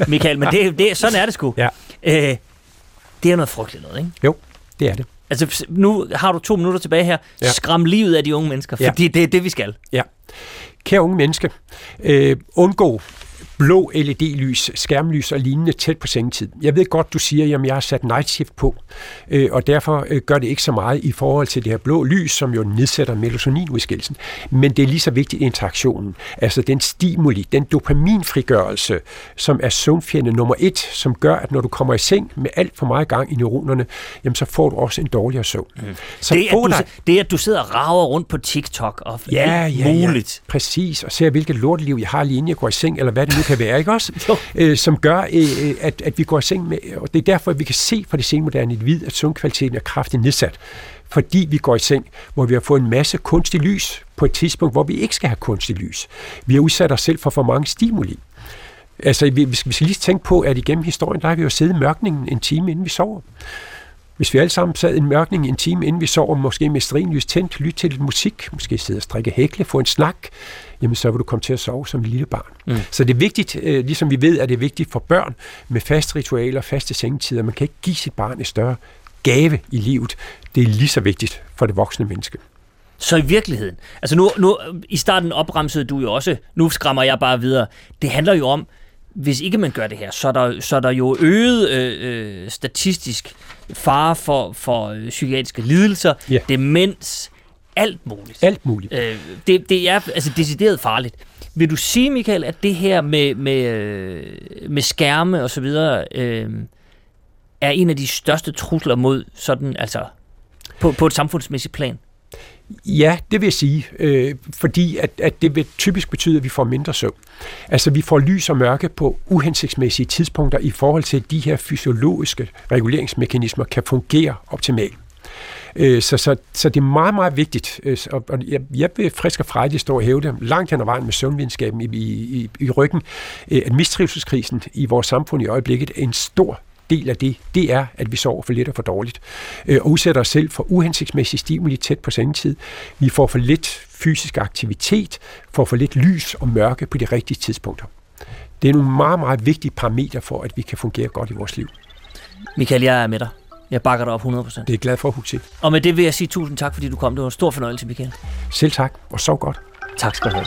Michael, men det, det, sådan er det sgu. Ja. Øh, det er noget frygteligt noget, ikke? Jo, det er det. Altså, nu har du to minutter tilbage her. Ja. Skram livet af de unge mennesker, fordi ja. det er det, vi skal. Ja. Kære unge menneske, øh, undgå blå LED-lys, skærmlys og lignende tæt på sengetid. Jeg ved godt, du siger, at jeg har sat night shift på, øh, og derfor øh, gør det ikke så meget i forhold til det her blå lys, som jo nedsætter melatoninudskillelsen. Men det er lige så vigtigt interaktionen. Altså den stimuli, den dopaminfrigørelse, som er søvnfjende nummer et, som gør, at når du kommer i seng med alt for meget gang i neuronerne, jamen så får du også en dårligere søvn. Mm. Så det, at du, dig... det, at du sidder og rager rundt på TikTok og ja, alt ja, muligt. Ja, præcis, og ser hvilket lorteliv jeg har lige inden jeg går i seng, eller hvad det nu kan være, ikke også? Øh, som gør, øh, øh, at, at vi går i seng med, og det er derfor, at vi kan se fra det senmoderne individ, at søvnkvaliteten er kraftigt nedsat fordi vi går i seng, hvor vi har fået en masse kunstig lys på et tidspunkt, hvor vi ikke skal have kunstig lys. Vi har udsat os selv for for mange stimuli. Altså, vi, vi, skal, vi skal lige tænke på, at igennem historien, der har vi jo siddet i mørkningen en time, inden vi sover. Hvis vi alle sammen sad i en mørkning en time, inden vi sover, måske med strinlys tændt, lytte til lidt musik, måske sidde og strikke hækle, få en snak, jamen så vil du komme til at sove som et lille barn. Mm. Så det er vigtigt, øh, ligesom vi ved, at det er vigtigt for børn med faste ritualer, faste sengetider. Man kan ikke give sit barn et større gave i livet. Det er lige så vigtigt for det voksne menneske. Så i virkeligheden, altså nu, nu i starten opremsede du jo også, nu skræmmer jeg bare videre, det handler jo om, hvis ikke man gør det her, så er der, så er der jo øget øh, øh, statistisk fare for, for øh, psykiatriske lidelser, ja. demens, alt muligt. Alt muligt. Øh, det, det er altså decideret farligt. Vil du sige, Michael, at det her med, med, øh, med skærme og så videre øh, er en af de største trusler mod sådan, altså på, på et samfundsmæssigt plan? Ja, det vil jeg sige, øh, fordi at, at det vil typisk betyde, at vi får mindre søvn. Altså vi får lys og mørke på uhensigtsmæssige tidspunkter i forhold til, at de her fysiologiske reguleringsmekanismer kan fungere optimalt. Øh, så, så, så det er meget, meget vigtigt, øh, og jeg, jeg vil frisk og frejdig stå og hæve det langt hen ad vejen med søvnvidenskaben i, i, i ryggen, øh, at mistrivselskrisen i vores samfund i øjeblikket er en stor del af det, det er, at vi sover for lidt og for dårligt. Og udsætter os selv for uhensigtsmæssig stimuli tæt på sengetid. Vi får for lidt fysisk aktivitet, får for lidt lys og mørke på de rigtige tidspunkter. Det er nogle meget, meget vigtige parametre for, at vi kan fungere godt i vores liv. Michael, jeg er med dig. Jeg bakker dig op 100%. Det er jeg glad for, Huxi. Og med det vil jeg sige tusind tak, fordi du kom. Det var en stor fornøjelse, Michael. Selv tak, og så godt. Tak skal du have.